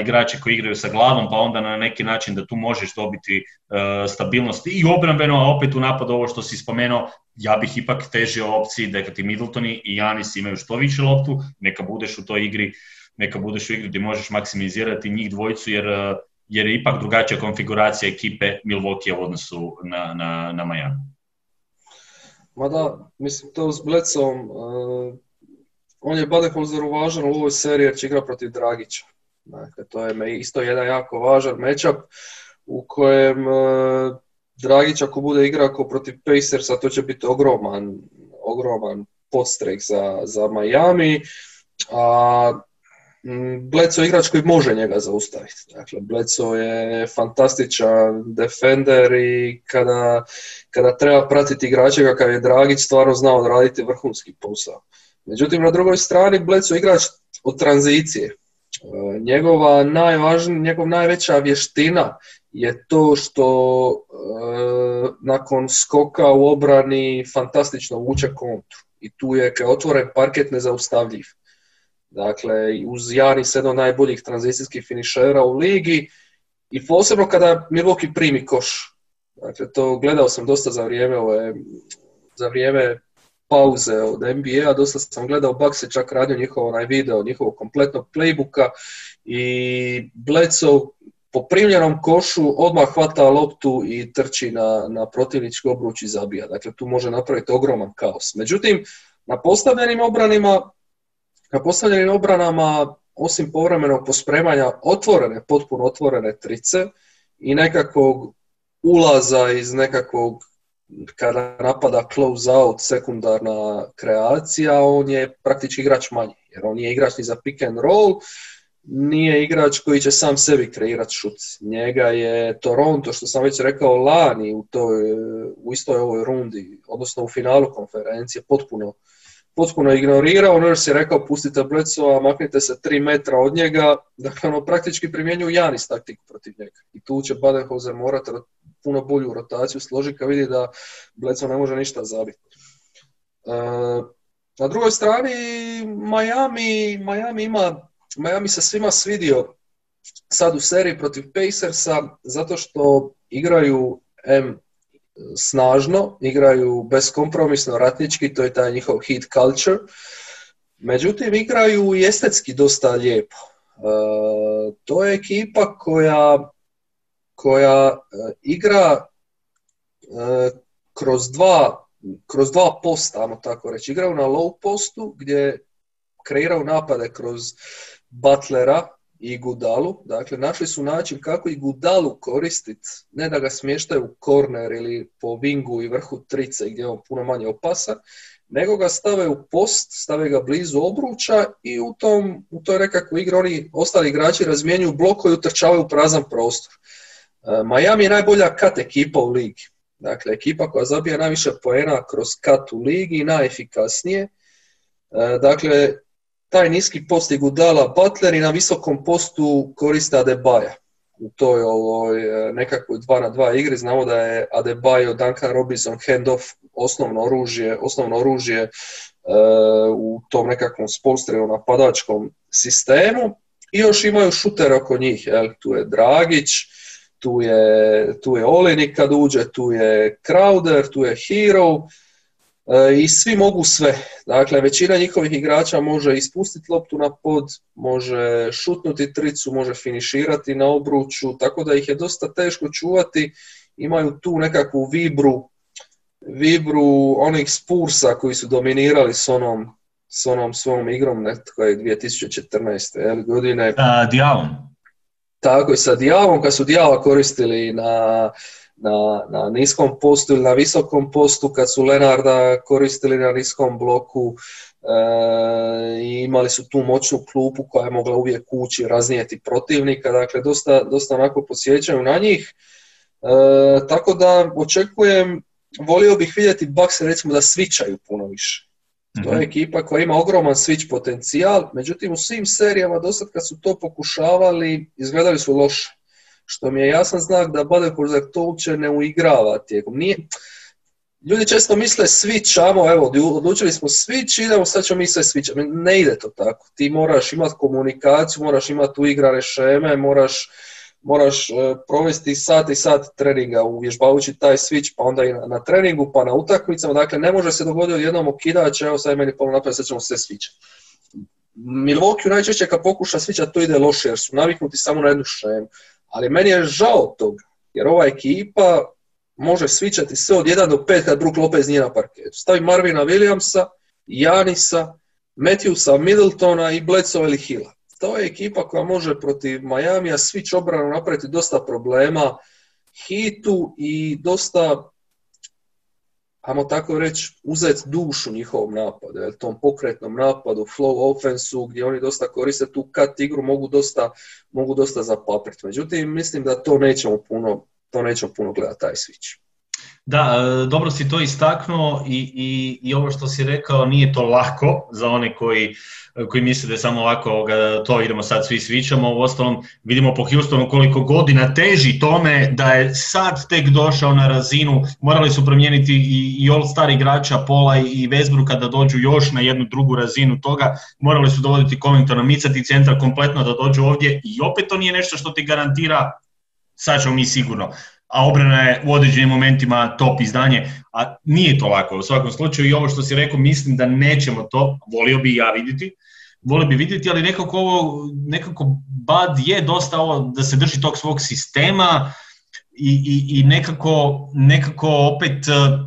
igrači koji igraju sa glavom, pa onda na neki način da tu možeš dobiti stabilnost i obrambeno, a opet u napadu ovo što si spomenuo, ja bih ipak težio opciji da ti Middletoni i Janis imaju što više loptu, neka budeš u toj igri, neka budeš u igri gdje možeš maksimizirati njih dvojicu, jer, jer je ipak drugačija konfiguracija ekipe Milwaukee u odnosu na, na, na Miami. Mada, mislim, to s Blecom, on je Badeholzeru važan u ovoj seriji jer će igra protiv Dragića. Dakle, to je isto jedan jako važan matchup u kojem uh, Dragić ako bude igrao protiv Pacersa, to će biti ogroman, ogroman podstrek za, za Miami. A Bleco je igrač koji može njega zaustaviti. Dakle, Bleco je fantastičan defender i kada, kada treba pratiti igrača kakav je Dragić, stvarno zna odraditi vrhunski posao. Međutim, na drugoj strani Bleco je igrač od tranzicije. E, njegova najvažnija, njegov najveća vještina je to što e, nakon skoka u obrani fantastično vuče kontru i tu je kad otvoren parket nezaustavljiv. Dakle, uz Janis jedan najboljih tranzicijskih finišera u ligi i posebno kada Milwaukee primi koš. Dakle, to gledao sam dosta za vrijeme ove, za vrijeme pauze od NBA-a, dosta sam gledao, Bucks je čak radio njihov onaj video, njihovog kompletnog playbooka i Bledsoe po primljenom košu odmah hvata loptu i trči na, na protivnički obruč i zabija. Dakle, tu može napraviti ogroman kaos. Međutim, na postavljenim obranima, na postavljenim obranama, osim povremenog pospremanja otvorene, potpuno otvorene trice i nekakvog ulaza iz nekakvog kada napada close out, sekundarna kreacija, on je praktički igrač manji, jer on nije igrač ni za pick and roll, nije igrač koji će sam sebi kreirati šut. Njega je Toronto, što sam već rekao lani u, toj, u istoj ovoj rundi, odnosno u finalu konferencije, potpuno, potpuno ignorirao. Nurse je rekao pustite Blecova, maknite se tri metra od njega. Dakle, ono praktički primjenjuju Janis taktiku protiv njega. I tu će Badenhauser morati puno bolju rotaciju složi kad vidi da Bledsoe ne može ništa zabiti. E, na drugoj strani Miami, Miami ima Miami se svima svidio sad u seriji protiv Pacersa zato što igraju M snažno, igraju beskompromisno ratnički, to je taj njihov hit culture. Međutim, igraju i estetski dosta lijepo. E, to je ekipa koja koja e, igra e, kroz dva, kroz dva posta, ajmo tako reći. Igraju na low postu gdje kreiraju napade kroz Butlera i Gudalu. Dakle, našli su način kako i Gudalu koristiti, ne da ga smještaju u korner ili po wingu i vrhu trice gdje je on puno manje opasan, nego ga stave u post, stave ga blizu obruča i u, tom, u toj nekakvoj igri oni ostali igrači razmjenjuju bloko i utrčavaju prazan prostor. E, Miami je najbolja kat ekipa u ligi. Dakle, ekipa koja zabija najviše poena kroz kat u ligi i najefikasnije. E, dakle, taj niski post je Gudala Butler i na visokom postu koriste Adebaja. U toj ovoj e, nekakvoj 2 na 2 igri znamo da je Adebayo, Duncan Robinson, handoff osnovno oružje, osnovno oružje u tom nekakvom spolstrenom napadačkom sistemu. I još imaju šuter oko njih, jel? tu je Dragić, tu je, tu je Olenik kad uđe, tu je Crowder, tu je Hero e, i svi mogu sve. Dakle, većina njihovih igrača može ispustiti loptu na pod, može šutnuti tricu, može finiširati na obruču, tako da ih je dosta teško čuvati imaju tu nekakvu vibru, vibru onih Spursa koji su dominirali s onom, s onom svom igrom netko je 2014. Jel, godine. A, Dijalom. Tako i sa Dijalom, kad su Dijala koristili na, na, na niskom postu ili na visokom postu, kad su Lenarda koristili na niskom bloku, e, i imali su tu moćnu klupu koja je mogla uvijek ući raznijeti protivnika, dakle dosta, dosta onako posjećaju na njih. E, tako da očekujem, volio bih vidjeti Bucks recimo da svičaju puno više. To je mhm. ekipa koja ima ogroman switch potencijal, međutim u svim serijama do sad kad su to pokušavali, izgledali su loše. Što mi je jasan znak da Baden-Württemberg to uopće ne uigrava tijekom. Nije, ljudi često misle switch, amo, evo, odlučili smo switch, idemo, sad ćemo mi sve switch. Ne ide to tako. Ti moraš imati komunikaciju, moraš imati uigrane šeme, moraš moraš e, provesti sat i sat treninga uvježbavajući taj switch, pa onda i na, treningu, pa na utakmicama. Dakle, ne može se dogoditi jednom okidač, evo sad meni polo napraviti, sad ćemo sve switch. Milwaukee najčešće kad pokuša switchat, to ide loše, jer su naviknuti samo na jednu šemu. Ali meni je žao toga, jer ova ekipa može svičati sve od 1 do 5 kad Brook Lopez nije na parketu. Stavi Marvina Williamsa, Janisa, Matthewsa, Middletona i Bledsoe ili Hilla to je ekipa koja može protiv Majamija switch obranu napraviti dosta problema hitu i dosta ajmo tako reći, uzeti dušu njihovom napadu, jel, tom pokretnom napadu, flow offensu, gdje oni dosta koriste tu cut igru, mogu dosta, mogu dosta zapapriti. Međutim, mislim da to nećemo puno, to nećemo puno gledati, taj switch. Da, e, dobro si to istaknuo i, i, i ovo što si rekao nije to lako za one koji, koji misle da je samo ovako to idemo sad svi svičamo. U ostalom vidimo po Houstonu koliko godina teži tome da je sad tek došao na razinu, morali su promijeniti i, i all-star igrača Pola i Westbrooka da dođu još na jednu drugu razinu toga, morali su dovoditi Covingtona, micati centar kompletno da dođu ovdje i opet to nije nešto što ti garantira. Sad ćemo mi sigurno a obrana je u određenim momentima top izdanje, a nije to lako. U svakom slučaju i ovo što si rekao mislim da nećemo to, volio bi ja vidjeti, volio bi vidjeti, ali nekako ovo, nekako Bad je dosta ovo da se drži tog svog sistema i, i, i nekako, nekako opet eh,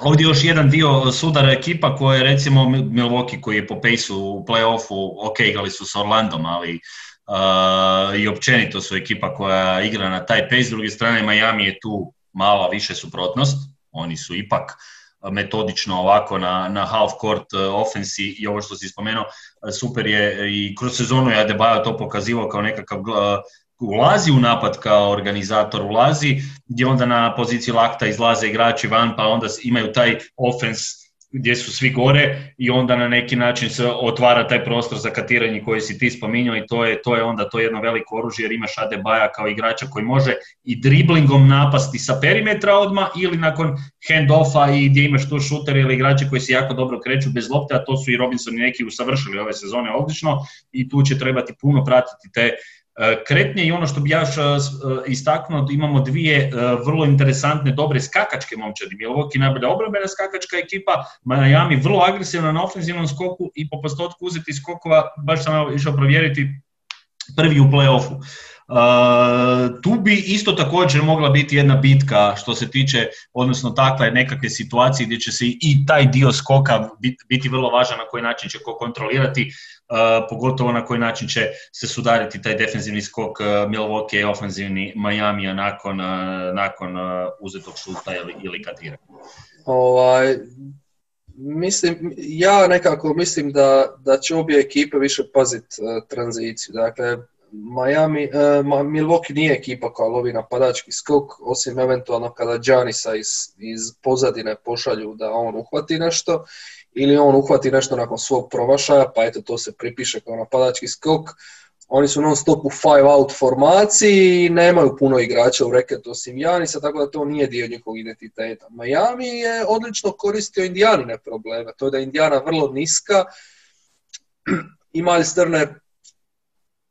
Ovdje još jedan dio sudara ekipa koja je recimo Milwaukee koji je po pejsu u playoffu, ok, igrali su s Orlandom, ali i općenito su ekipa koja igra na taj pace. S druge strane, Miami je tu mala više suprotnost. Oni su ipak metodično ovako na, na half court e, ofensi i ovo što si spomenuo, e, super je i kroz sezonu je Adebayo to pokazivao kao nekakav e, ulazi u napad kao organizator, ulazi gdje onda na poziciji lakta izlaze igrači van pa onda imaju taj ofens gdje su svi gore i onda na neki način se otvara taj prostor za katiranje koji si ti spominjao i to je, to je onda to jedno veliko oružje jer imaš Adebaja kao igrača koji može i driblingom napasti sa perimetra odma ili nakon handoffa i gdje imaš tu šuter ili igrače koji se jako dobro kreću bez lopte, a to su i Robinson i neki usavršili ove sezone odlično i tu će trebati puno pratiti te kretnje i ono što bi ja e, e, istaknuo, imamo dvije vrlo interesantne, dobre skakačke momčadi. Milwaukee najbolja obrambena skakačka ekipa, Miami vrlo agresivna na ofenzivnom skoku i po postotku uzeti skokova, baš sam išao provjeriti, prvi u play-offu. tu bi isto također mogla biti jedna bitka što se tiče, odnosno takve nekakve situacije gdje će se i taj dio skoka biti vrlo važan na koji način će ko kontrolirati pogotovo na koji način će se sudariti taj defensivni skok Milwaukee i ofenzivni Miami nakon, nakon uzetog šuta ili, ili katira. Ovaj, mislim, ja nekako mislim da, da će obje ekipe više paziti tranziciju. Dakle, Miami, uh, Milwaukee nije ekipa koja lovi napadački skok, osim eventualno kada Giannisa iz, iz pozadine pošalju da on uhvati nešto ili on uhvati nešto nakon svog promašaja, pa eto to se pripiše kao napadački skok. Oni su non stop u five out formaciji i nemaju puno igrača u reketu osim Janisa, tako da to nije dio njihovog identiteta. Miami je odlično koristio Indijanine probleme, to je da je Indijana vrlo niska i Miles Turner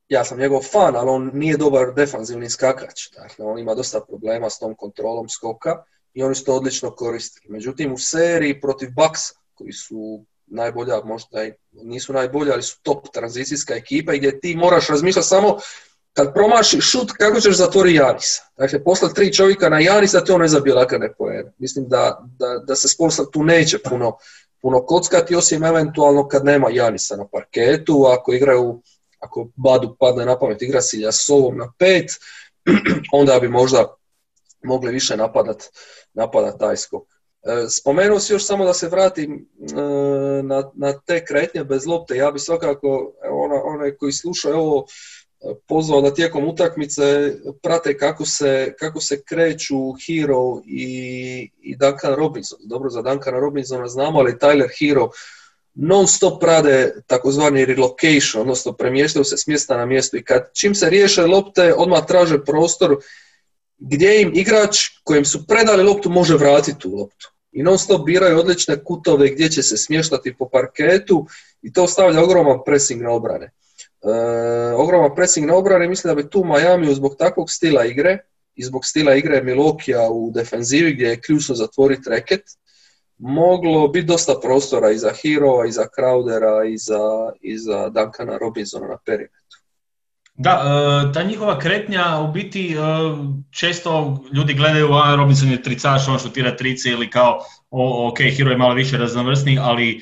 ja sam njegov fan, ali on nije dobar defanzivni skakač. Dakle, on ima dosta problema s tom kontrolom skoka i oni su to odlično koristili. Međutim, u seriji protiv Baksa, koji su najbolja, možda nisu najbolja, ali su top tranzicijska ekipa gdje ti moraš razmišljati samo kad promaši šut, kako ćeš zatvori Janisa? Dakle, posle tri čovjeka na Janisa, ti on ne zabije lakane poene. Mislim da, da, da se Spolstra tu neće puno, puno kockati, osim eventualno kad nema Janisa na parketu, ako igraju, ako Badu padne na pamet, igra s Iljasovom na pet, onda bi možda mogli više napadat, napadat taj skok. E, spomenuo si još samo da se vratim e, na, na te kretnje bez lopte. Ja bi svakako, ona, onaj koji sluša ovo, pozvao da tijekom utakmice prate kako se, kako se kreću Hero i, i Duncan Robinson. Dobro, za Duncana Robinsona znamo, ali Tyler Hero non stop rade takozvani relocation, odnosno premještaju se s mjesta na mjesto i kad čim se riješe lopte, odmah traže prostor gdje im igrač kojem su predali loptu može vratiti tu loptu. I non stop biraju odlične kutove gdje će se smještati po parketu i to stavlja ogroman pressing na obrane. E, ogroman pressing na obrane mislim da bi tu Miami zbog takvog stila igre i zbog stila igre Milokija u defenzivi gdje je ključno zatvoriti reket, moglo biti dosta prostora i za Hero, i za Crowdera, i za, i za Duncana Robinsona na perimetru. Da, e, ta njihova kretnja u biti e, često ljudi gledaju, a Robinson je tricaš, on šutira trice ili kao, ok, Hero je malo više raznovrsni, ali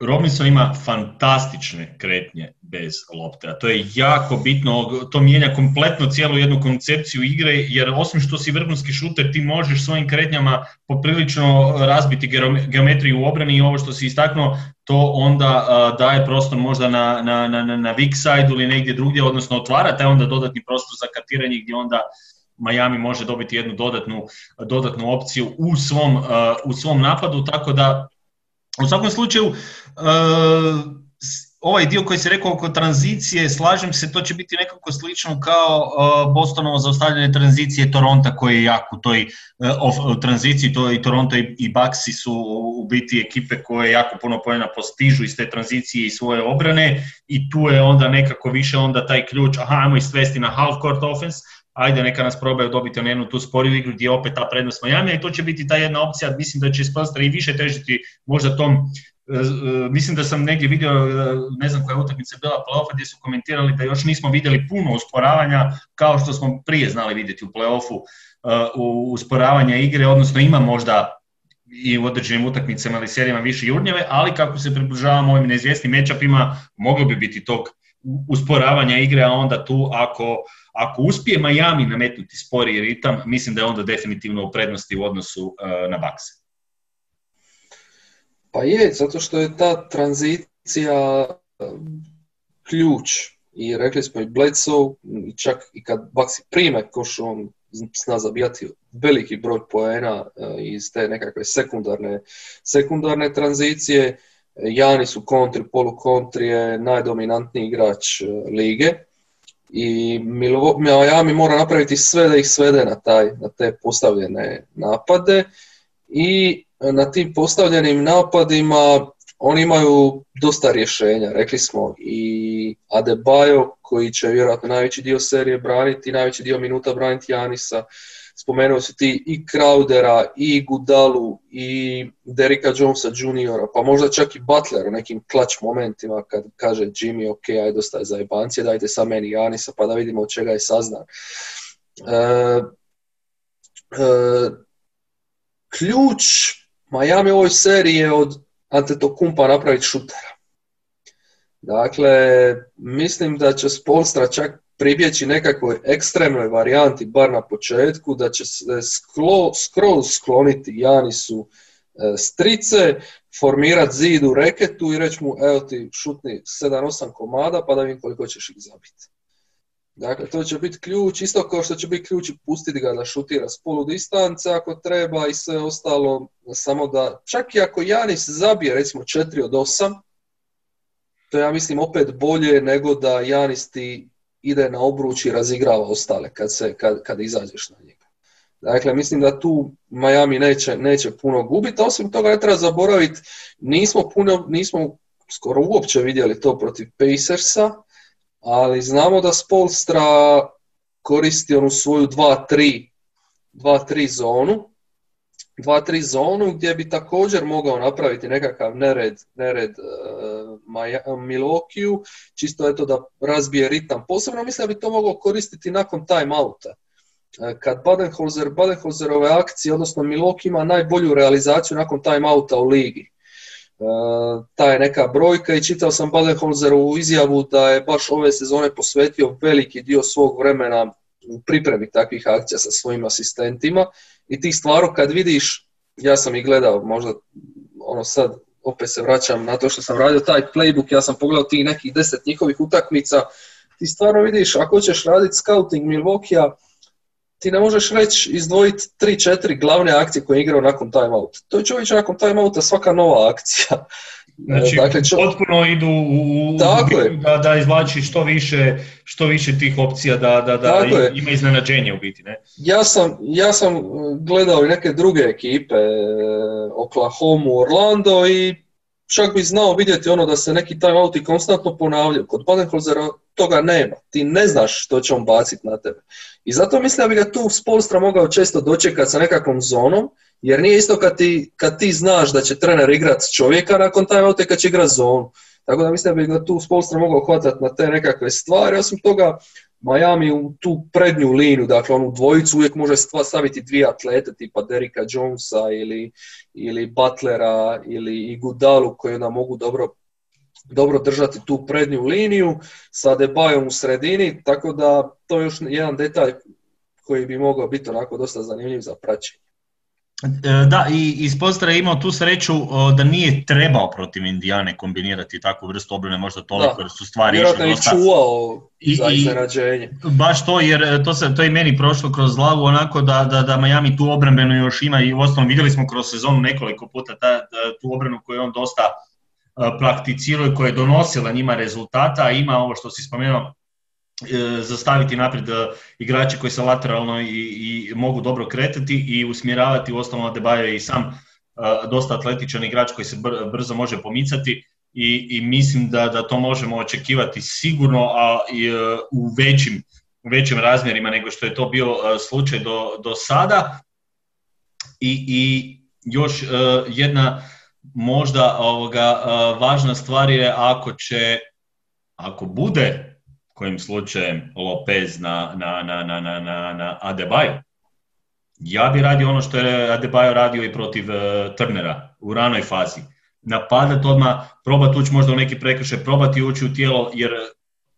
Robinson ima fantastične kretnje bez lopte, a to je jako bitno, to mijenja kompletno cijelu jednu koncepciju igre, jer osim što si vrhunski šuter, ti možeš svojim kretnjama poprilično razbiti geometriju u obrani i ovo što si istaknuo, to onda daje prostor možda na, na, na, na weak side ili negdje drugdje, odnosno otvara taj onda dodatni prostor za kartiranje gdje onda Miami može dobiti jednu dodatnu, dodatnu opciju u svom, u svom napadu, tako da u svakom slučaju ovaj dio koji se rekao oko tranzicije, slažem se, to će biti nekako slično kao uh, Bostonovo zaustavljanje tranzicije Toronta koji je jako u toj uh, tranziciji, to i Toronto i, i Baxi su u biti ekipe koje jako puno pojena postižu iz te tranzicije i svoje obrane i tu je onda nekako više onda taj ključ, aha, ajmo istvesti na half court offense, ajde neka nas probaju dobiti na jednu tu sporiju igru gdje je opet ta prednost Miami i to će biti ta jedna opcija, mislim da će Spolstra i više težiti možda tom E, mislim da sam negdje vidio, e, ne znam koja utakmica bila play gdje su komentirali da još nismo vidjeli puno usporavanja kao što smo prije znali vidjeti u play-offu e, usporavanja igre, odnosno ima možda i u određenim utakmicama ili serijama više jurnjeve, ali kako se približavamo ovim neizvjesnim matchupima, moglo bi biti tog usporavanja igre, a onda tu ako, ako uspije Miami nametnuti spori ritam, mislim da je onda definitivno u prednosti u odnosu na Bakse. Pa je, zato što je ta tranzicija ključ. I rekli smo i Bledsoe, i čak i kad Baxi prime koš, on zna zabijati veliki broj poena iz te nekakve sekundarne, sekundarne tranzicije. Jani su kontri, polukontri je najdominantniji igrač lige i Miami mora napraviti sve da ih svede na, taj, na te postavljene napade i na tim postavljenim napadima oni imaju dosta rješenja, rekli smo i Adebayo koji će vjerojatno najveći dio serije braniti, najveći dio minuta braniti Janisa, spomenuo si ti i Crowdera, i Gudalu, i Derika Jonesa juniora, pa možda čak i Butler u nekim klač momentima kad kaže Jimmy, ok, aj dosta je za jebancije, dajte sa meni Janisa pa da vidimo od čega je saznan. E, e, ključ Miami u ovoj seriji je od Antetokumpa napraviti šutera. Dakle, mislim da će Spolstra čak pribjeći nekakvoj ekstremnoj varijanti, bar na početku, da će se sklo, skroz skloniti Janisu e, strice, formirati zid u reketu i reći mu, evo ti šutni 7-8 komada pa da vidim koliko ćeš ih zabiti. Dakle, to će biti ključ, isto kao što će biti ključ pustiti ga da šutira s polu distance ako treba i sve ostalo, samo da, čak i ako Janis zabije recimo 4 od 8, to ja mislim opet bolje nego da Janis ti ide na obruč i razigrava ostale kad, se, kad, kad izađeš na njega. Dakle, mislim da tu Miami neće, neće puno gubiti, osim toga ne treba zaboraviti, nismo puno, nismo skoro uopće vidjeli to protiv Pacersa, ali znamo da Spolstra koristi onu svoju 2-3 2-3 zonu 2-3 zonu gdje bi također mogao napraviti nekakav nered, nered uh, Milokiju, čisto eto da razbije ritam. Posebno mislim da bi to moglo koristiti nakon timeouta. Kad Badenholzer, Badenholzerove akcije, odnosno Milok ima najbolju realizaciju nakon timeouta u ligi. Ta je neka brojka i čitao sam Badenholzerovu izjavu da je baš ove sezone posvetio veliki dio svog vremena u pripremi takvih akcija sa svojim asistentima. I tih stvari kad vidiš, ja sam ih gledao možda ono sad opet se vraćam na to što sam radio taj playbook, ja sam pogledao tih nekih deset njihovih utakmica, ti stvarno vidiš ako ćeš raditi scouting Milwaukee ti ne možeš reći izdvojiti tri, četiri glavne akcije koje je igrao nakon timeouta. To je čovječ nakon timeouta svaka nova akcija. Znači, dakle, potpuno idu u, da, da izvlači što više, što više tih opcija, da, da, da ima iznenađenje u biti. Ne? Ja, sam, ja sam gledao i neke druge ekipe, Oklahoma, Orlando i čak bi znao vidjeti ono da se neki timeouti konstantno ponavljaju. Kod Badenholzera toga nema. Ti ne znaš što će on baciti na tebe. I zato mislim da bi ga tu Spolstra mogao često dočekati sa nekakvom zonom, jer nije isto kad ti, kad ti znaš da će trener igrat čovjeka nakon timeouta i kad će igrat zonu. Tako da mislim da bi ga tu Spolstra mogao hvatati na te nekakve stvari. Osim toga, Miami u tu prednju liniju, dakle onu dvojicu uvijek može staviti dvije atlete tipa Derika Jonesa ili, ili Butlera ili Igudalu koji onda mogu dobro, dobro držati tu prednju liniju sa Debajom u sredini, tako da to je još jedan detalj koji bi mogao biti onako dosta zanimljiv za praćenje. E, da, i iz je imao tu sreću da nije trebao protiv Indijane kombinirati takvu vrstu obrane, možda toliko, jer su stvari išle dosta... čuvao za iznenađenje. Baš to, jer e, to, se, to je meni prošlo kroz glavu onako da, da, da Miami tu obrambenu još ima i osnovno vidjeli smo kroz sezonu nekoliko puta ta, tu obranu koju on dosta e, prakticirao i koja je donosila njima rezultata, a ima ovo što si spomenuo, zastaviti naprijed e, igrače koji se lateralno i, i mogu dobro kretati i usmjeravati u osnovu Adebayo i sam e, dosta atletičan igrač koji se brzo može pomicati i, i mislim da, da to možemo očekivati sigurno a i, u većim, u većim razmjerima nego što je to bio slučaj do, do sada. I, i još jedna možda ovoga važna stvar je ako će ako bude kojim slučajem Lopez na, na, na, na, na, na Adebayo. Ja bi radio ono što je Adebayo radio i protiv uh, Turnera u ranoj fazi. Napadat odmah, probati ući možda u neki prekršaj, probati ući u tijelo, jer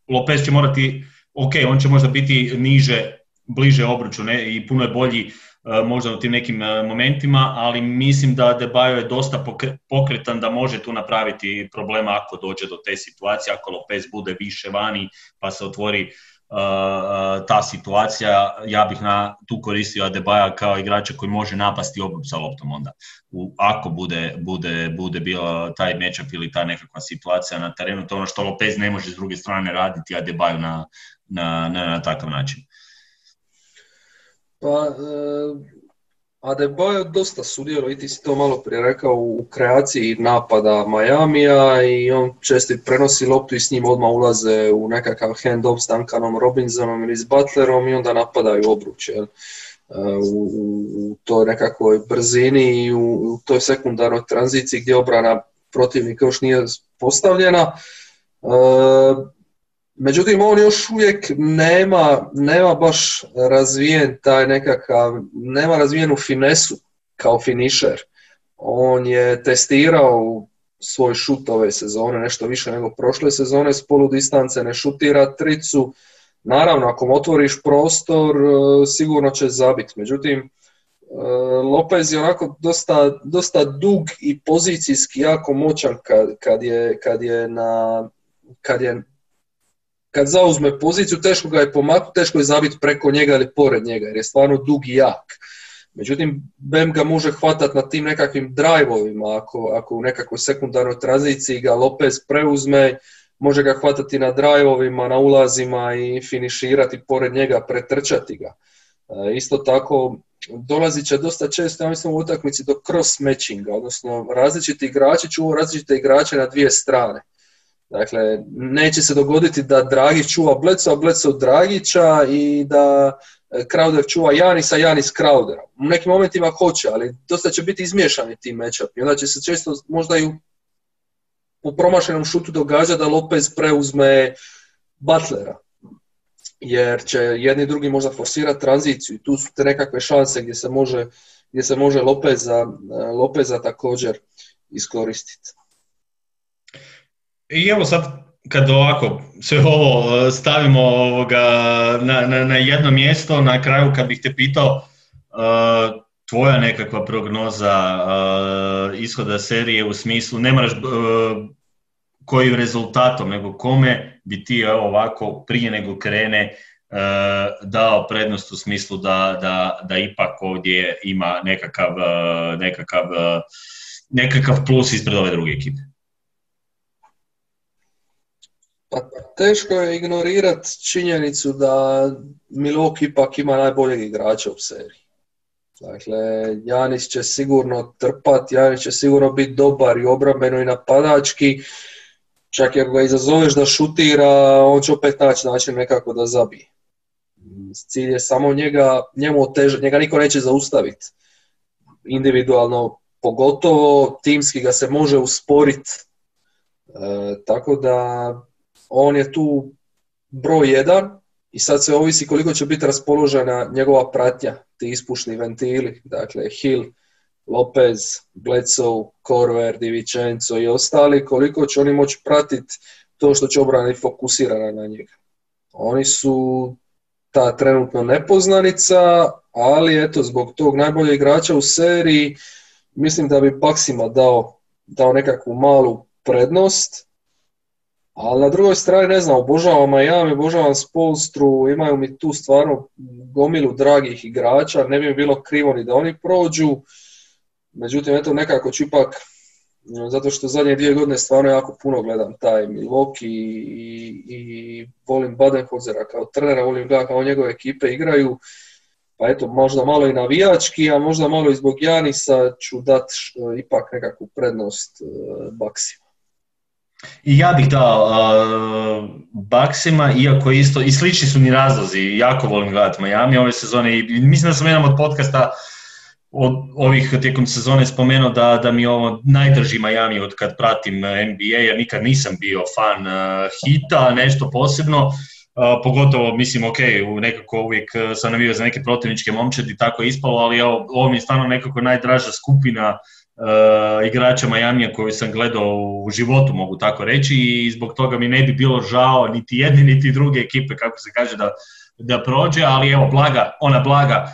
Lopez će morati, ok, on će možda biti niže, bliže obruču ne, i puno je bolji možda u tim nekim e, momentima, ali mislim da Debajo je dosta pokretan da može tu napraviti problema ako dođe do te situacije, ako Lopez bude više vani pa se otvori e, ta situacija, ja bih na, tu koristio Adebaja kao igrača koji može napasti obrub sa loptom onda. U, ako bude, bude, bude bio taj matchup ili ta nekakva situacija na terenu, to ono što Lopez ne može s druge strane raditi Adebayo na, na, na, na takav način. Pa, e, Adebayo dosta sudjeluje, i ti si to malo prije rekao, u kreaciji napada Majamija i on često prenosi loptu i s njim odmah ulaze u nekakav hand-off s Duncanom Robinsonom ili s Butlerom i onda napadaju obruče. E, u, u, toj nekakvoj brzini i u, u toj sekundarnoj tranziciji gdje obrana protivnika još nije postavljena. E, Međutim, on još uvijek nema, nema baš razvijen taj nekakav, nema razvijenu finesu kao finišer. On je testirao svoj šut ove sezone, nešto više nego prošle sezone s polu distance, ne šutira tricu. Naravno, ako mu otvoriš prostor, e, sigurno će zabiti. Međutim, e, Lopez je onako dosta, dosta dug i pozicijski jako moćan kad, kad, je, kad je na kad je kad zauzme poziciju, teško ga je pomaknuti, teško je zabiti preko njega ili pored njega, jer je stvarno dug i jak. Međutim, Bem ga može hvatati na tim nekakvim drajvovima, ako, ako u nekakvoj sekundarnoj tranziciji ga Lopez preuzme, može ga hvatati na drajvovima, na ulazima i finiširati pored njega, pretrčati ga. E, isto tako, dolazit će dosta često, ja mislim, u utakmici do cross matchinga, odnosno različiti igrači čuvu različite igrače na dvije strane. Dakle, neće se dogoditi da Dragić čuva Bleca, Bleca Dragića i da Crowder čuva Janisa, Janis Crowdera. U nekim momentima hoće, ali dosta će biti izmiješani ti matchup i onda će se često možda i po promašenom šutu događa da Lopez preuzme Butlera. Jer će jedni i drugi možda forsirati tranziciju i tu su te nekakve šanse gdje se može, gdje se može Lopeza, Lopeza također iskoristiti. I evo sad kad ovako sve ovo e, stavimo ovoga na, na, na jedno mjesto, na kraju kad bih te pitao uh, tvoja nekakva prognoza uh, ishoda serije u smislu, ne moraš uh, kojim rezultatom, nego kome bi ti ovako prije nego krene dao prednost u smislu da, da, da ipak ovdje ima nekakav, nekakav, nekakav plus ispred ove druge ekipe? Pa teško je ignorirati činjenicu da Milok ipak ima najboljeg igrača u seriji. Dakle, Janis će sigurno trpati, Janis će sigurno biti dobar i obrambeno i napadački. Čak i ako ga izazoveš da šutira, on će opet naći način nekako da zabije. Cilj je samo njega, njemu otežati, njega niko neće zaustaviti. Individualno pogotovo, timski ga se može usporiti. E, tako da on je tu broj jedan i sad se ovisi koliko će biti raspoložena njegova pratnja, ti ispušni ventili, dakle Hill, Lopez, Bledsoe, Korver, Divičenco i ostali, koliko će oni moći pratiti to što će obrana fokusirana na njega. Oni su ta trenutno nepoznanica, ali eto, zbog tog najboljeg igrača u seriji, mislim da bi Baxima dao, dao nekakvu malu prednost, ali na drugoj strani, ne znam, obožavam Miami, obožavam Spolstru, imaju mi tu stvarno gomilu dragih igrača, ne bi mi bilo krivo ni da oni prođu. Međutim, eto nekako ću ipak, zato što zadnje dvije godine stvarno jako puno gledam taj Milwaukee i, i volim Badenhozera kao trenera, volim gledati kao njegove ekipe igraju. Pa eto, možda malo i navijački, a možda malo i zbog Janisa ću dati ipak nekakvu prednost uh, Baksima. I ja bih dao uh, Baksima, iako isto, i slični su mi razlozi, jako volim gledati Miami ove sezone i mislim da sam jedan od podcasta od ovih tijekom sezone spomenuo da, da mi ovo najdrži Miami od kad pratim NBA, ja nikad nisam bio fan uh, hita, nešto posebno, uh, pogotovo mislim ok, nekako uvijek sam navio za neke protivničke momčadi, tako je ispalo, ali ovo, ovo mi je stvarno nekako najdraža skupina igrača Majamija koju sam gledao u životu, mogu tako reći, i zbog toga mi ne bi bilo žao niti jedne niti druge ekipe, kako se kaže, da, da prođe, ali evo, blaga, ona blaga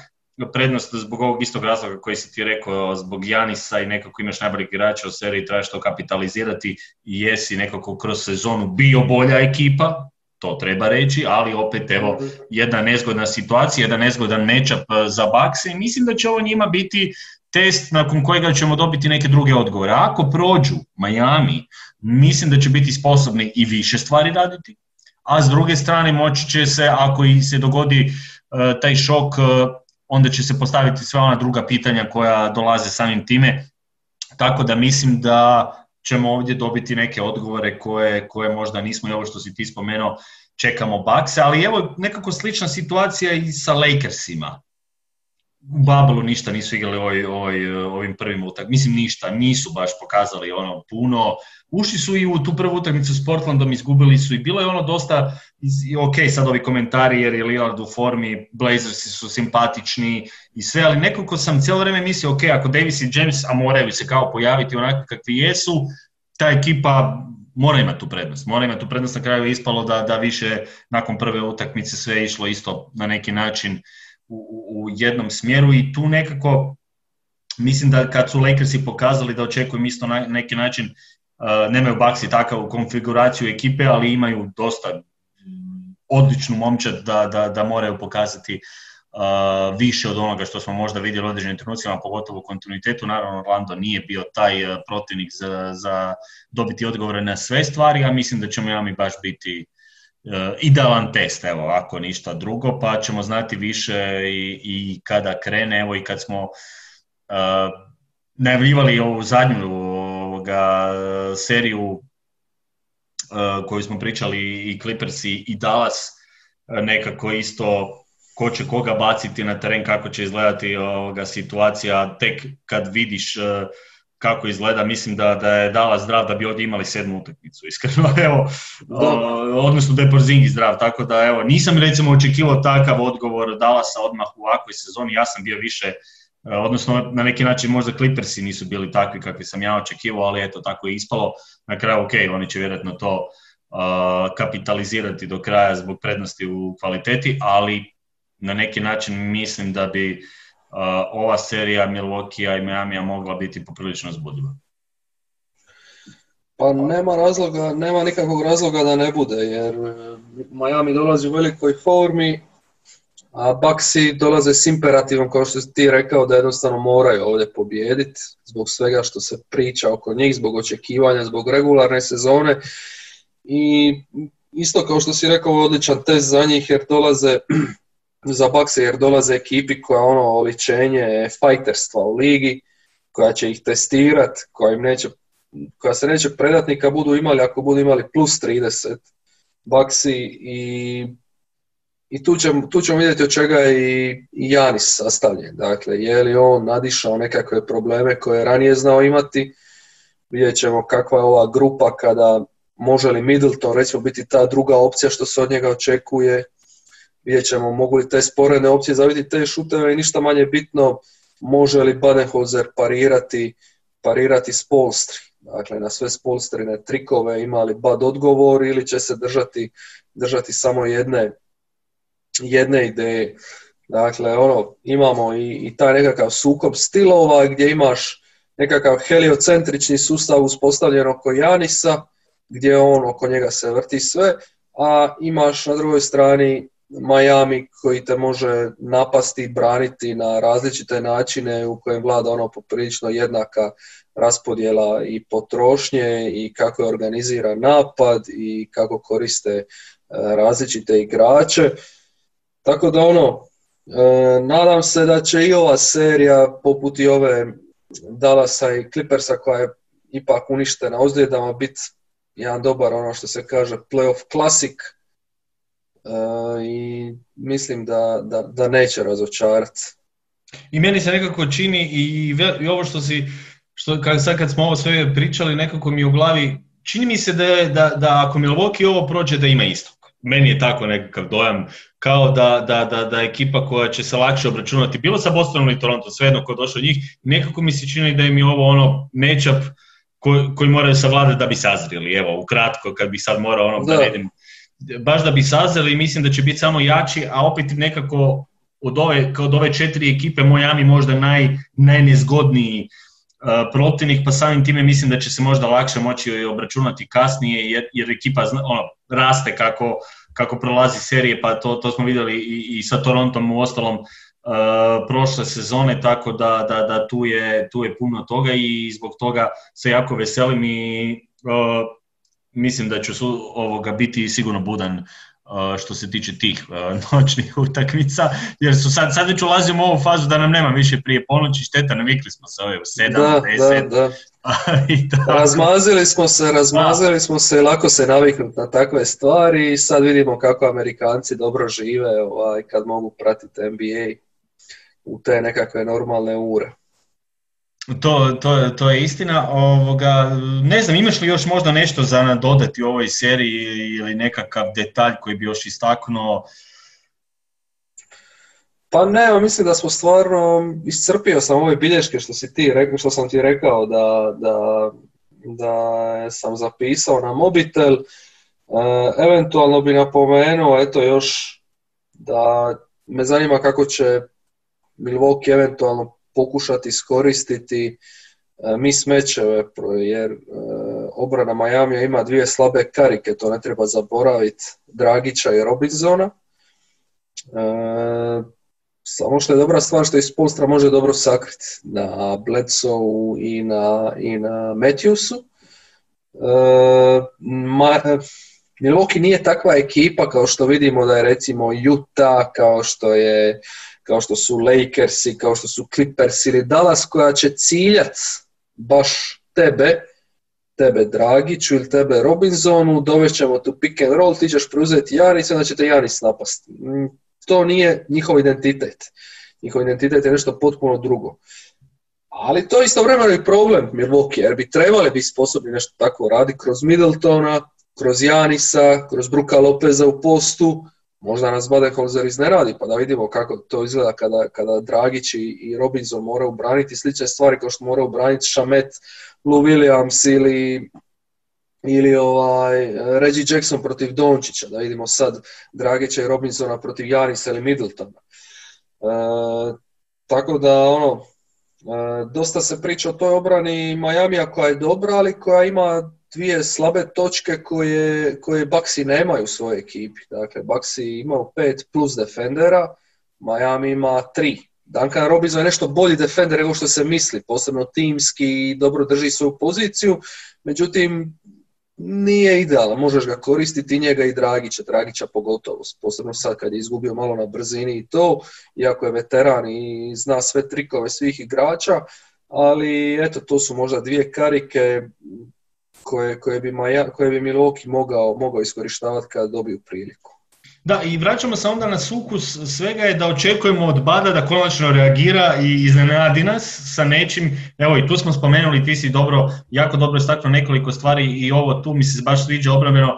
prednost zbog ovog istog razloga koji si ti rekao, zbog Janisa i nekako imaš najboljeg igrača u seriji, trebaš to kapitalizirati i jesi nekako kroz sezonu bio bolja ekipa, to treba reći, ali opet evo jedna nezgodna situacija, jedan nezgodan matchup za Bakse i mislim da će ovo njima biti test nakon kojega ćemo dobiti neke druge odgovore. Ako prođu Miami, mislim da će biti sposobni i više stvari raditi, a s druge strane moći će se, ako i se dogodi uh, taj šok, uh, onda će se postaviti sva ona druga pitanja koja dolaze samim time. Tako da mislim da ćemo ovdje dobiti neke odgovore koje, koje možda nismo i ovo što si ti spomenuo, čekamo bakse, ali evo nekako slična situacija i sa Lakersima u Babelu ništa nisu igrali ovoj, ovoj, ovim prvim utak. Mislim ništa, nisu baš pokazali ono puno. Ušli su i u tu prvu utakmicu s Portlandom, izgubili su i bilo je ono dosta, ok, sad ovi komentari jer je Lillard u formi, Blazersi su simpatični i sve, ali nekako sam cijelo vrijeme mislio, ok, ako Davis i James, a moraju se kao pojaviti onako kakvi jesu, ta ekipa mora imati tu prednost. Mora imati tu prednost, na kraju je ispalo da, da više nakon prve utakmice sve išlo isto na neki način u, u jednom smjeru i tu nekako mislim da kad su Lakersi pokazali da očekujem isto na neki način uh, nemaju Baxi takav konfiguraciju ekipe, ali imaju dosta odličnu momčad da, da, da moraju pokazati uh, više od onoga što smo možda vidjeli u određenim trenucima, pogotovo u kontinuitetu. Naravno, Orlando nije bio taj uh, protivnik za, za dobiti odgovore na sve stvari, a mislim da ćemo Miami baš biti E, idealan test, evo, ako ništa drugo, pa ćemo znati više i, i kada krene, evo i kad smo uh, najavljivali ovu zadnju ovoga, seriju uh, koju smo pričali i Clippers i, i Dallas, nekako isto ko će koga baciti na teren, kako će izgledati ovoga situacija, tek kad vidiš uh, kako izgleda, mislim da, da je dala zdrav da bi ovdje imali sedmu utakmicu, iskreno, evo, odnosno da je Porzingi zdrav, tako da evo, nisam recimo očekivao takav odgovor Dalasa odmah u ovakvoj sezoni, ja sam bio više, odnosno na neki način možda Clippersi nisu bili takvi kakvi sam ja očekivao, ali eto, tako je ispalo, na kraju ok, oni će vjerojatno to kapitalizirati do kraja zbog prednosti u kvaliteti, ali na neki način mislim da bi ova serija Milwaukee i Miami mogla biti poprilično zbudljiva. Pa nema razloga, nema nikakvog razloga da ne bude, jer e, Miami dolazi u velikoj formi, a Baxi dolaze s imperativom, kao što ti rekao, da jednostavno moraju ovdje pobijediti, zbog svega što se priča oko njih, zbog očekivanja, zbog regularne sezone. I isto kao što si rekao, odličan test za njih, jer dolaze za Bakse jer dolaze ekipi koja ono oličenje fajterstva u ligi, koja će ih testirati, koja, im neće, koja se neće predati kad budu imali, ako budu imali plus 30 Baksi i, i tu, ćemo, tu ćemo vidjeti od čega je i Janis sastavljen. Dakle, je li on nadišao nekakve probleme koje je ranije znao imati, vidjet ćemo kakva je ova grupa kada može li Middleton recimo biti ta druga opcija što se od njega očekuje, vidjet ćemo mogu li te sporene opcije zaviti te šuteve i ništa manje bitno može li Badenholzer parirati, parirati Spolstri. Dakle, na sve Spolstrine trikove ima li bad odgovor ili će se držati, držati samo jedne, jedne ideje. Dakle, ono, imamo i, i taj nekakav sukob stilova gdje imaš nekakav heliocentrični sustav uspostavljen oko Janisa, gdje on oko njega se vrti sve, a imaš na drugoj strani Miami koji te može napasti, braniti na različite načine u kojem vlada ono poprilično jednaka raspodjela i potrošnje i kako je organizira napad i kako koriste e, različite igrače. Tako da ono, e, nadam se da će i ova serija poput i ove Dallasa i Clippersa koja je ipak uništena ozljedama biti jedan dobar ono što se kaže playoff klasik i mislim da, da, da neće razočarati. I meni se nekako čini i, i ovo što si, što, kad, sad kad smo ovo sve pričali, nekako mi u glavi, čini mi se da, da, da ako Milwaukee ovo prođe da ima istok. Meni je tako nekakav dojam, kao da, da, da, da ekipa koja će se lakše obračunati, bilo sa Bostonom ili Toronto, svejedno ko došao njih, nekako mi se čini da im je ovo ono matchup koji, koji moraju savladati da bi sazrili. Evo, ukratko, kad bih sad morao ono da, da vidim baš da bi sazeli mislim da će biti samo jači, a opet nekako od ove, od ove četiri ekipe Miami možda naj, najnezgodniji uh, protivnik, pa samim time mislim da će se možda lakše moći obračunati kasnije jer, jer ekipa ono, raste kako, kako prolazi serije, pa to, to smo vidjeli i, i sa Torontom u ostalom uh, prošle sezone, tako da, da, da tu, je, tu je puno toga i zbog toga se jako veselim i uh, mislim da ću su, ovoga biti sigurno budan uh, što se tiče tih uh, noćnih utakmica, jer su sad, sad već ulazimo u ovu fazu da nam nema više prije ponoći, šteta, navikli smo se ove u 7, da, 10. Da, da. razmazili smo se, razmazili smo se, lako se naviknuti na takve stvari i sad vidimo kako Amerikanci dobro žive ovaj, kad mogu pratiti NBA u te nekakve normalne ure. To, to, to je istina. Ovoga, ne znam, imaš li još možda nešto za nadodati u ovoj seriji ili nekakav detalj koji bi još istaknuo? Pa ne, mislim da smo stvarno, iscrpio sam ove bilješke što, si ti, što sam ti rekao da, da, da sam zapisao na mobitel. E, eventualno bi napomenuo, eto još, da me zanima kako će Milwaukee eventualno pokušati iskoristiti e, mi smećeve, jer e, obrana Majamija ima dvije slabe karike, to ne treba zaboraviti, Dragića i Robinsona. E, samo što je dobra stvar što iz postra može dobro sakriti na Bledsoe i na, i na Matthewsu. Milwaukee nije takva ekipa kao što vidimo da je recimo Utah, kao što je kao što su Lakersi, kao što su Clippers ili Dallas koja će ciljat baš tebe, tebe Dragiću ili tebe Robinsonu, dovešćemo tu pick and roll, ti ćeš preuzeti Janis onda će te Janis napasti. Mm, to nije njihov identitet. Njihov identitet je nešto potpuno drugo. Ali to je istovremeno i problem Milwaukee, jer bi trebali biti sposobni nešto tako raditi kroz Middletona, kroz Janisa, kroz Bruka Lopeza u postu, možda nas Badenholzer iznenadi pa da vidimo kako to izgleda kada, kada Dragić i, Robinson moraju braniti slične stvari kao što moraju braniti Šamet, Lou Williams ili ili ovaj Reggie Jackson protiv Dončića, da vidimo sad Dragića i Robinsona protiv Janisa ili Middletona. E, tako da ono, e, dosta se priča o toj obrani Majamija koja je dobra, ali koja ima dvije slabe točke koje, koje Baxi nemaju u svojoj ekipi. Dakle, Baxi imaju pet plus defendera, Miami ima tri. Duncan Robinson je nešto bolji defender nego što se misli, posebno timski, dobro drži svoju poziciju, međutim nije idealan, možeš ga koristiti i njega i Dragića, Dragića pogotovo, posebno sad kad je izgubio malo na brzini i to, iako je veteran i zna sve trikove svih igrača, ali eto, to su možda dvije karike koje, koje, bi, Maja, koje bi Milwaukee mogao, mogao iskorištavati kad dobiju priliku. Da, i vraćamo se onda na sukus svega je da očekujemo od Bada da konačno reagira i iznenadi nas sa nečim. Evo i tu smo spomenuli, ti si dobro, jako dobro istaknuo nekoliko stvari i ovo tu mi se baš sviđa obrambeno,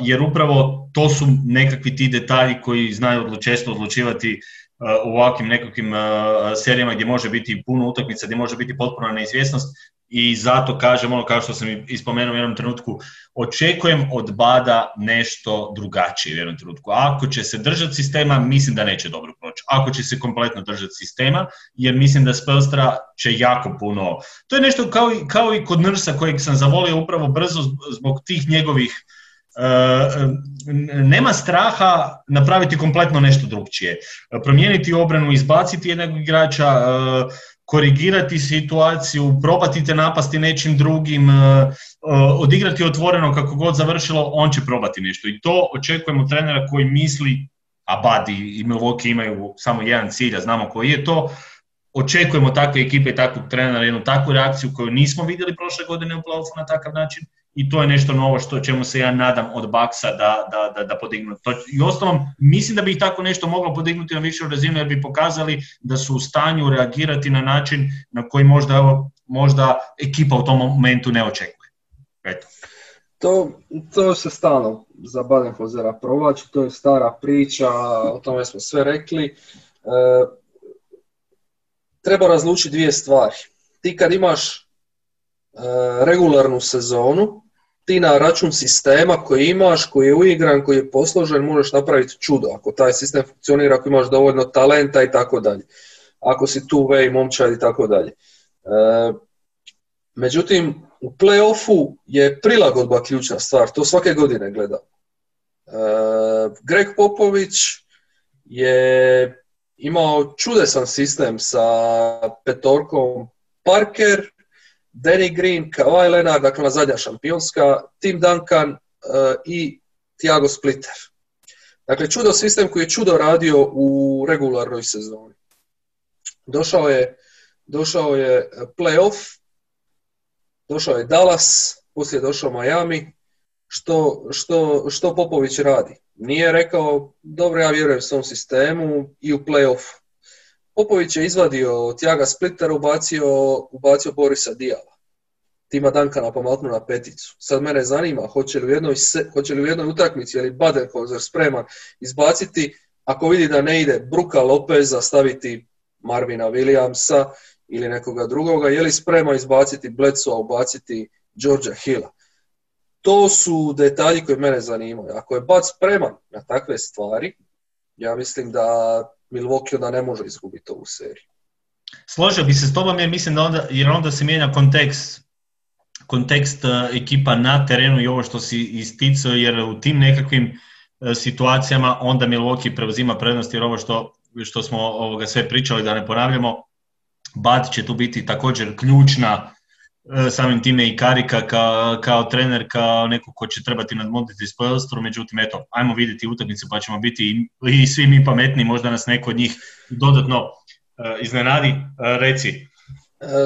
jer upravo to su nekakvi ti detalji koji znaju često odlučivati u ovakvim nekakvim serijama gdje može biti puno utakmica, gdje može biti potpuna neizvjesnost i zato kažem ono kao što sam i spomenuo u jednom trenutku, očekujem od Bada nešto drugačije u jednom trenutku. Ako će se držati sistema, mislim da neće dobro proći. Ako će se kompletno držati sistema, jer mislim da Spelstra će jako puno... To je nešto kao i, kao i kod Nrsa kojeg sam zavolio upravo brzo zbog tih njegovih e, nema straha napraviti kompletno nešto drugčije. Promijeniti obranu, izbaciti jednog igrača, e, korigirati situaciju, probati te napasti nečim drugim, e, e, odigrati otvoreno kako god završilo, on će probati nešto. I to očekujemo trenera koji misli, a Badi i Milwaukee imaju samo jedan cilj, a znamo koji je to, očekujemo takve ekipe i takvog trenera, jednu takvu reakciju koju nismo vidjeli prošle godine u playoffu na takav način i to je nešto novo što čemu se ja nadam od Baksa da, da, da, da podignu. To, I ostalom, mislim da bi ih tako nešto moglo podignuti na višu razinu jer bi pokazali da su u stanju reagirati na način na koji možda, možda ekipa u tom momentu ne očekuje. Eto. To, to se stalno za Badenhozera provlači, to je stara priča, o tome smo sve rekli. E, treba razlučiti dvije stvari. Ti kad imaš regularnu sezonu, ti na račun sistema koji imaš, koji je uigran, koji je posložen, možeš napraviti čudo. Ako taj sistem funkcionira, ako imaš dovoljno talenta i tako dalje. Ako si tu vej, momčad i tako dalje. E, međutim, u playoffu je prilagodba ključna stvar. To svake godine gleda. E, Greg Popović je imao čudesan sistem sa petorkom Parker, Danny Green, Kawhi Leonard, dakle zadnja šampionska, Tim Duncan uh, i Thiago Splitter. Dakle, čudo sistem koji je čudo radio u regularnoj sezoni. Došao je, došao je playoff, došao je Dallas, poslije je došao Miami, što, što, što Popović radi. Nije rekao, dobro, ja vjerujem s tom sistemu i u playoff Popović je izvadio Tjaga Splittera, ubacio, ubacio Borisa Dijala. Tima Dankana pomaltnu na peticu. Sad mene zanima, hoće li u jednoj, hoće li u jednoj utakmici ili Badenholzer spreman izbaciti, ako vidi da ne ide Bruka Lopeza, staviti Marvina Williamsa ili nekoga drugoga, je li spreman izbaciti Bledsoa, ubaciti Georgia Hilla. To su detalji koji mene zanimaju. Ako je Bac spreman na takve stvari, ja mislim da Milwaukee onda ne može izgubiti ovu seriju. Složio bi se s tobom jer mislim da onda, jer onda se mijenja kontekst kontekst e, ekipa na terenu i ovo što si isticao, jer u tim nekakvim e, situacijama onda Milwaukee preuzima prednost jer ovo što, što smo ovoga sve pričali da ne ponavljamo, Bad će tu biti također ključna samim time i Karika kao, kao trener, kao neko ko će trebati nadmoditi Spoilstru, međutim, eto, ajmo vidjeti utakmicu pa ćemo biti i, svi mi pametni, možda nas neko od njih dodatno uh, iznenadi. Uh, reci.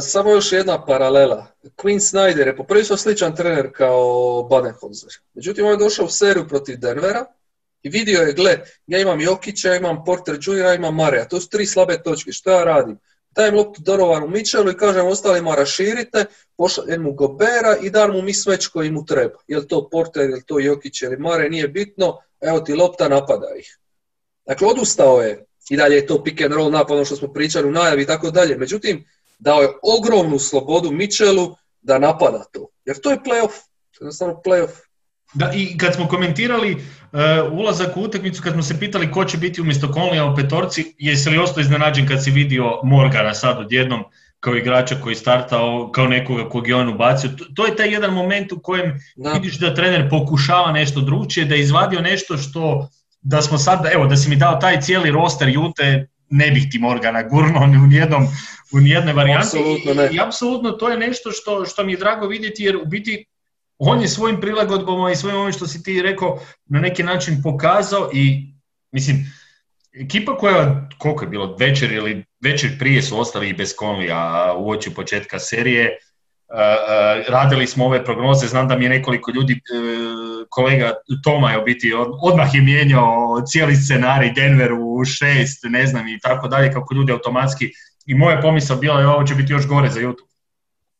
Samo još jedna paralela. Quinn Snyder je poprilično sličan trener kao Badenholzer. Međutim, on je došao u seriju protiv Denvera i vidio je, gle, ja imam Jokića, imam Porter Jr., imam Mareja. To su tri slabe točke. Što ja radim? Dajem loptu Donovanu Mičelu i kažem ostalima raširite, pošaljem mu Gobera i dar mu mi sveć koji mu treba. Je to Porter, je to Jokić ili Mare, nije bitno, evo ti lopta, napada ih. Dakle, odustao je, i dalje je to pick and roll napad, ono što smo pričali u najavi i tako dalje. Međutim, dao je ogromnu slobodu Mičelu da napada to. Jer to je playoff, jednostavno playoff. Da, i kad smo komentirali uh, ulazak u utakmicu, kad smo se pitali ko će biti umjesto Conleya u petorci, jesi li ostao iznenađen kad si vidio Morgana sad odjednom kao igrača koji startao, kao nekoga kog je on ubacio. To, to je taj jedan moment u kojem da. vidiš da trener pokušava nešto drugčije, da je izvadio nešto što da smo sad, evo, da si mi dao taj cijeli roster Jute, ne bih ti Morgana gurnuo u nijednom, u nijednoj varijanti. Apsolutno ne. I, I apsolutno to je nešto što, što mi je drago vidjeti, jer u biti on je svojim prilagodbama i svojim ovim što si ti rekao na neki način pokazao i mislim, ekipa koja, koliko je bilo, večer ili večer prije su ostali i bez Conlija u oči početka serije, radili smo ove prognoze, znam da mi je nekoliko ljudi, e, kolega Toma je u biti odmah je mijenjao cijeli scenarij Denver u šest, ne znam i tako dalje, kako ljudi automatski i moja pomisla bila je ovo će biti još gore za YouTube.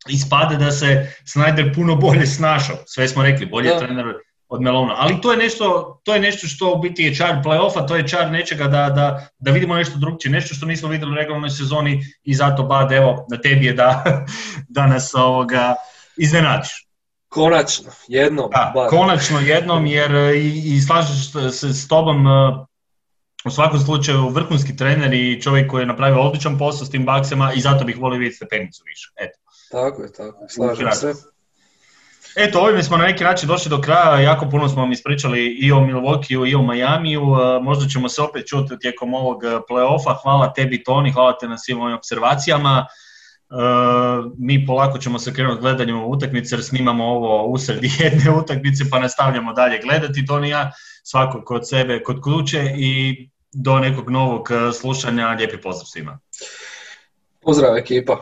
Ispade da se Snyder puno bolje snašao, sve smo rekli, bolje da. trener od Melona. Ali to je nešto, to je nešto što u biti je čar play-offa, to je čar nečega da, da, da vidimo nešto drugčije, nešto što nismo vidjeli u regularnoj sezoni i zato Bad, evo, na tebi je da, da nas ovoga iznenadiš. Konačno, jednom. Da, bar. konačno jednom, jer i, i slažeš se s tobom, u svakom slučaju vrhunski trener i čovjek koji je napravio odličan posao s tim baksama i zato bih volio vidjeti stepenicu više. Eto. Tako je, tako je, slažem se. Eto, ovime smo na neki način došli do kraja, jako puno smo vam ispričali i o Milwaukee i o Majamiju, e, možda ćemo se opet čuti tijekom ovog e, play-offa, hvala tebi Toni, hvala te na svim ovim observacijama, e, mi polako ćemo se krenuti gledanju utakmice jer snimamo ovo usred jedne utakmice pa nastavljamo dalje gledati Toni ja, svako kod sebe, kod kuće i do nekog novog slušanja, lijepi pozdrav svima. Pozdrav ekipa.